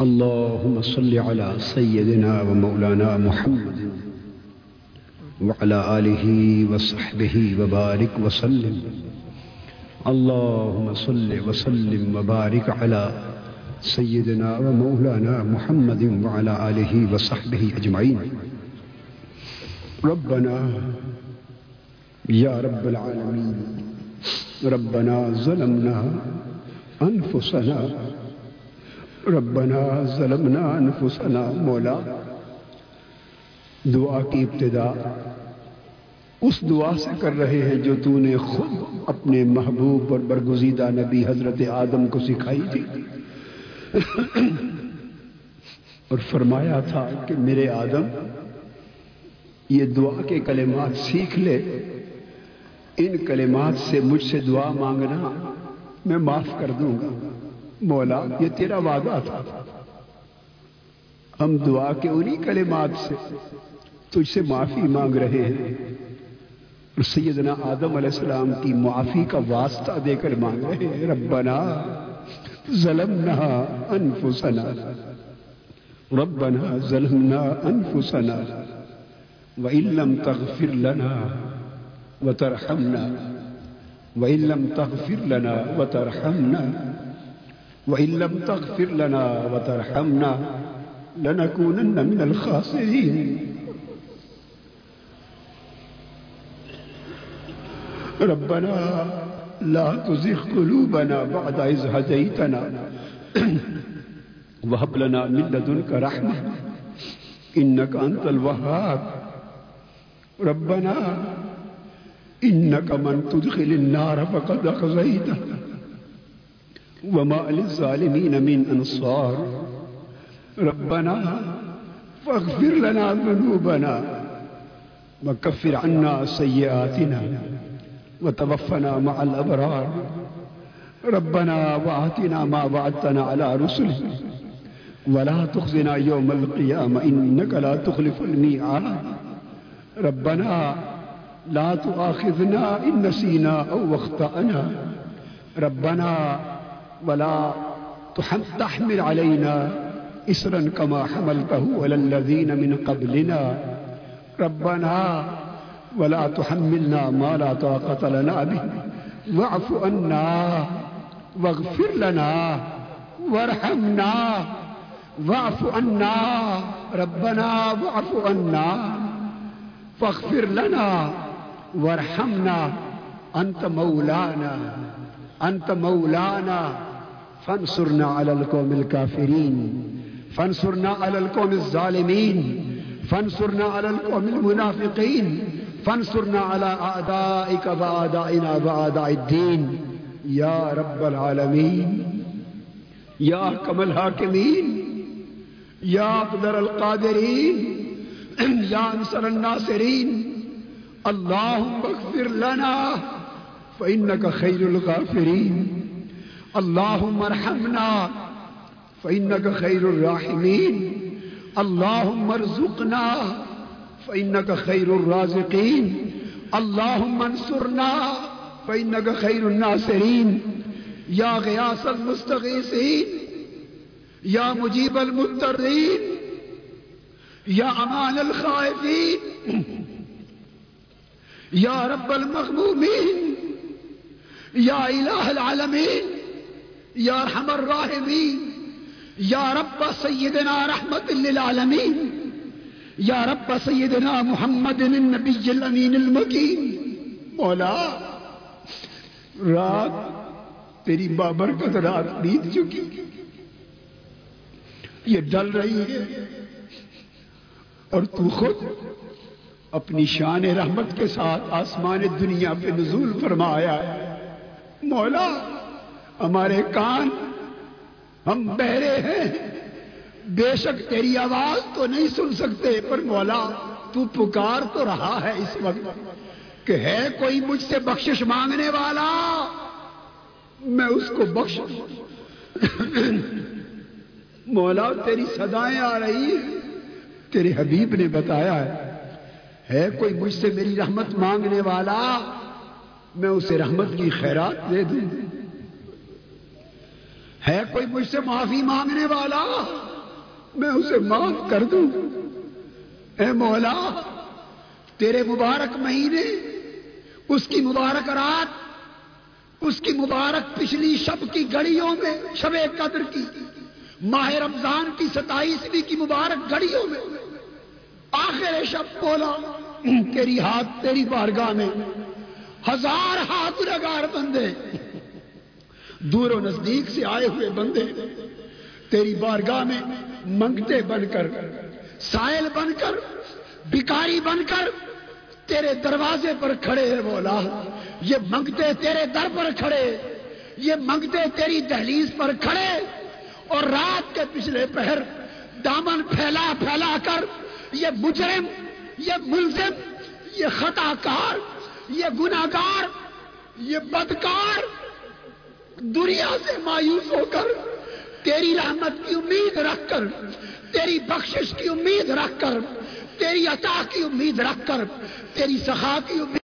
اللهم صل على سيدنا ومولانا محمد وعلى آله وصحبه وبارك وسلم. اللهم صل وسلم وبارك على سيدنا ومولانا محمد وعلى آله وصحبه أجمعين. ربنا يا رب العالمين ربنا ظلمنا أنفسنا ربنا ظلمنا أنفسنا مولا، دعا کی ابتدا اس دعا سے کر رہے ہیں جو تو نے خود اپنے محبوب اور برگزیدہ نبی حضرت آدم کو سکھائی تھی۔ اور فرمایا تھا کہ میرے آدم، یہ دعا کے کلمات سیکھ لے۔ ان کلمات سے مجھ سے دعا مانگنا میں معاف کر دوں۔ گا مولا، یہ تیرا وعدہ تھا۔ ہم دعا کے انہی کلمات سے تجھ سے معافی مانگ رہے ہیں۔ اور سیدنا آدم علیہ السلام کی معافی کا واسطہ دے کر مانگ رہے ہیں۔ ربنا ظلمنا انفسنا۔ ربنا ظلمنا انفسنا۔ وإن لم تغفر لنا وترحمنا. وإن لم تغفر لنا وترحمنا. وإن لم تغفر لنا وترحمنا لنكونن من الخاسرين. ربنا لا تزغ قلوبنا بعد إذ هديتنا. وهب لنا من لدنك رحمة. إنك أنت الوهاب. ربنا إنك من تدخل النار فقد أخزيته. وما للظالمين من أنصار. ربنا فاغفر لنا ذنوبنا وكفر عنا سيئاتنا وتوفنا مع الأبرار. ربنا وآتنا ما وعدتنا على رسلك ولا تخزنا يوم القيامة. إنك لا تخلف الميعاد. ربنا لا تؤاخذنا إن نسينا أو اخطأنا ربنا ولا تحمل علينا إسرا كما حملته على الذين من قبلنا. ربنا ولا تحملنا ما لا طاقة لنا به. واعف عنا واغفر لنا وارحمنا. واعف عنا. ربنا واعف عنا فاغفر لنا وارحمنا أنت مولانا أنت مولانا، فانصرنا على القوم الكافرين، فانصرنا على القوم الظالمين، فانصرنا على القوم المنافقين، فانصرنا على أعدائك وأعدائنا وأعداء الدين. يا رب العالمين، يا أحكم الحاكمين، يا أقدر القادرين، يا أنصر الناصرين اللهم اغفر لنا فإنك خير الغافرين اللهم ارحمنا فإنك خير الراحمين اللهم ارزقنا فإنك خير الرازقين اللهم انصرنا فإنك خير الناصرين یا غیاس المستغیثین۔ یا مجیب المترین یا امان الخائفین۔ یا رب المغمومین، یا الہ العالمین، یا رحم الراحمین، یا رب سیدنا رحمت للعالمین، یا رب سیدنا محمد النبی الامین المکین۔ مولا، رات تیری بابرکت رات بیت چکی۔ یہ ڈل رہی ہے اور تو خود اپنی شان رحمت کے ساتھ آسمان دنیا پہ نزول فرمایا ہے۔ مولا، ہمارے کان، ہم بہرے ہیں۔ بے شک تیری آواز تو نہیں سن سکتے، پر مولا، تو پکار تو رہا ہے اس وقت کہ ہے کوئی مجھ سے بخشش مانگنے والا؟ میں اس کو بخش مولا، تیری سدائیں آ رہی ہیں۔ تیرے حبیب نے بتایا ہے۔ ہے کوئی مجھ سے میری رحمت مانگنے والا؟ میں اسے رحمت کی خیرات دے دوں۔ ہے کوئی مجھ سے معافی مانگنے والا؟ میں اسے معاف کر دوں۔ اے مولا، تیرے مبارک مہینے، اس کی مبارک رات، اس کی مبارک پچھلی شب کی گڑیوں میں، شب قدر کی، ماہ رمضان کی ستائیسویں کی مبارک گھڑیوں میں۔ آخر شب بولا تیری ہاتھ تیری بارگاہ میں۔ ہزار ہاتھ لگار بندے۔ دور و نزدیک سے آئے ہوئے بندے۔ تیری بارگاہ میں منگتے بن کر، سائل بن کر بکاری بن کر تیرے دروازے پر کھڑے ہیں بولا یہ منگتے تیرے در پر کھڑے۔ یہ منگتے تیری دہلیز پر کھڑے۔ اور رات کے پچھلے پہر دامن پھیلا پھیلا کر یہ مجرم، یہ ملزم، یہ خطا کار یہ گناگار یہ بدکار دنیا سے مایوس ہو کر تیری رحمت کی امید رکھ کر، تیری بخشش کی امید رکھ کر، تیری عطا کی امید رکھ کر، تیری سخا کی امید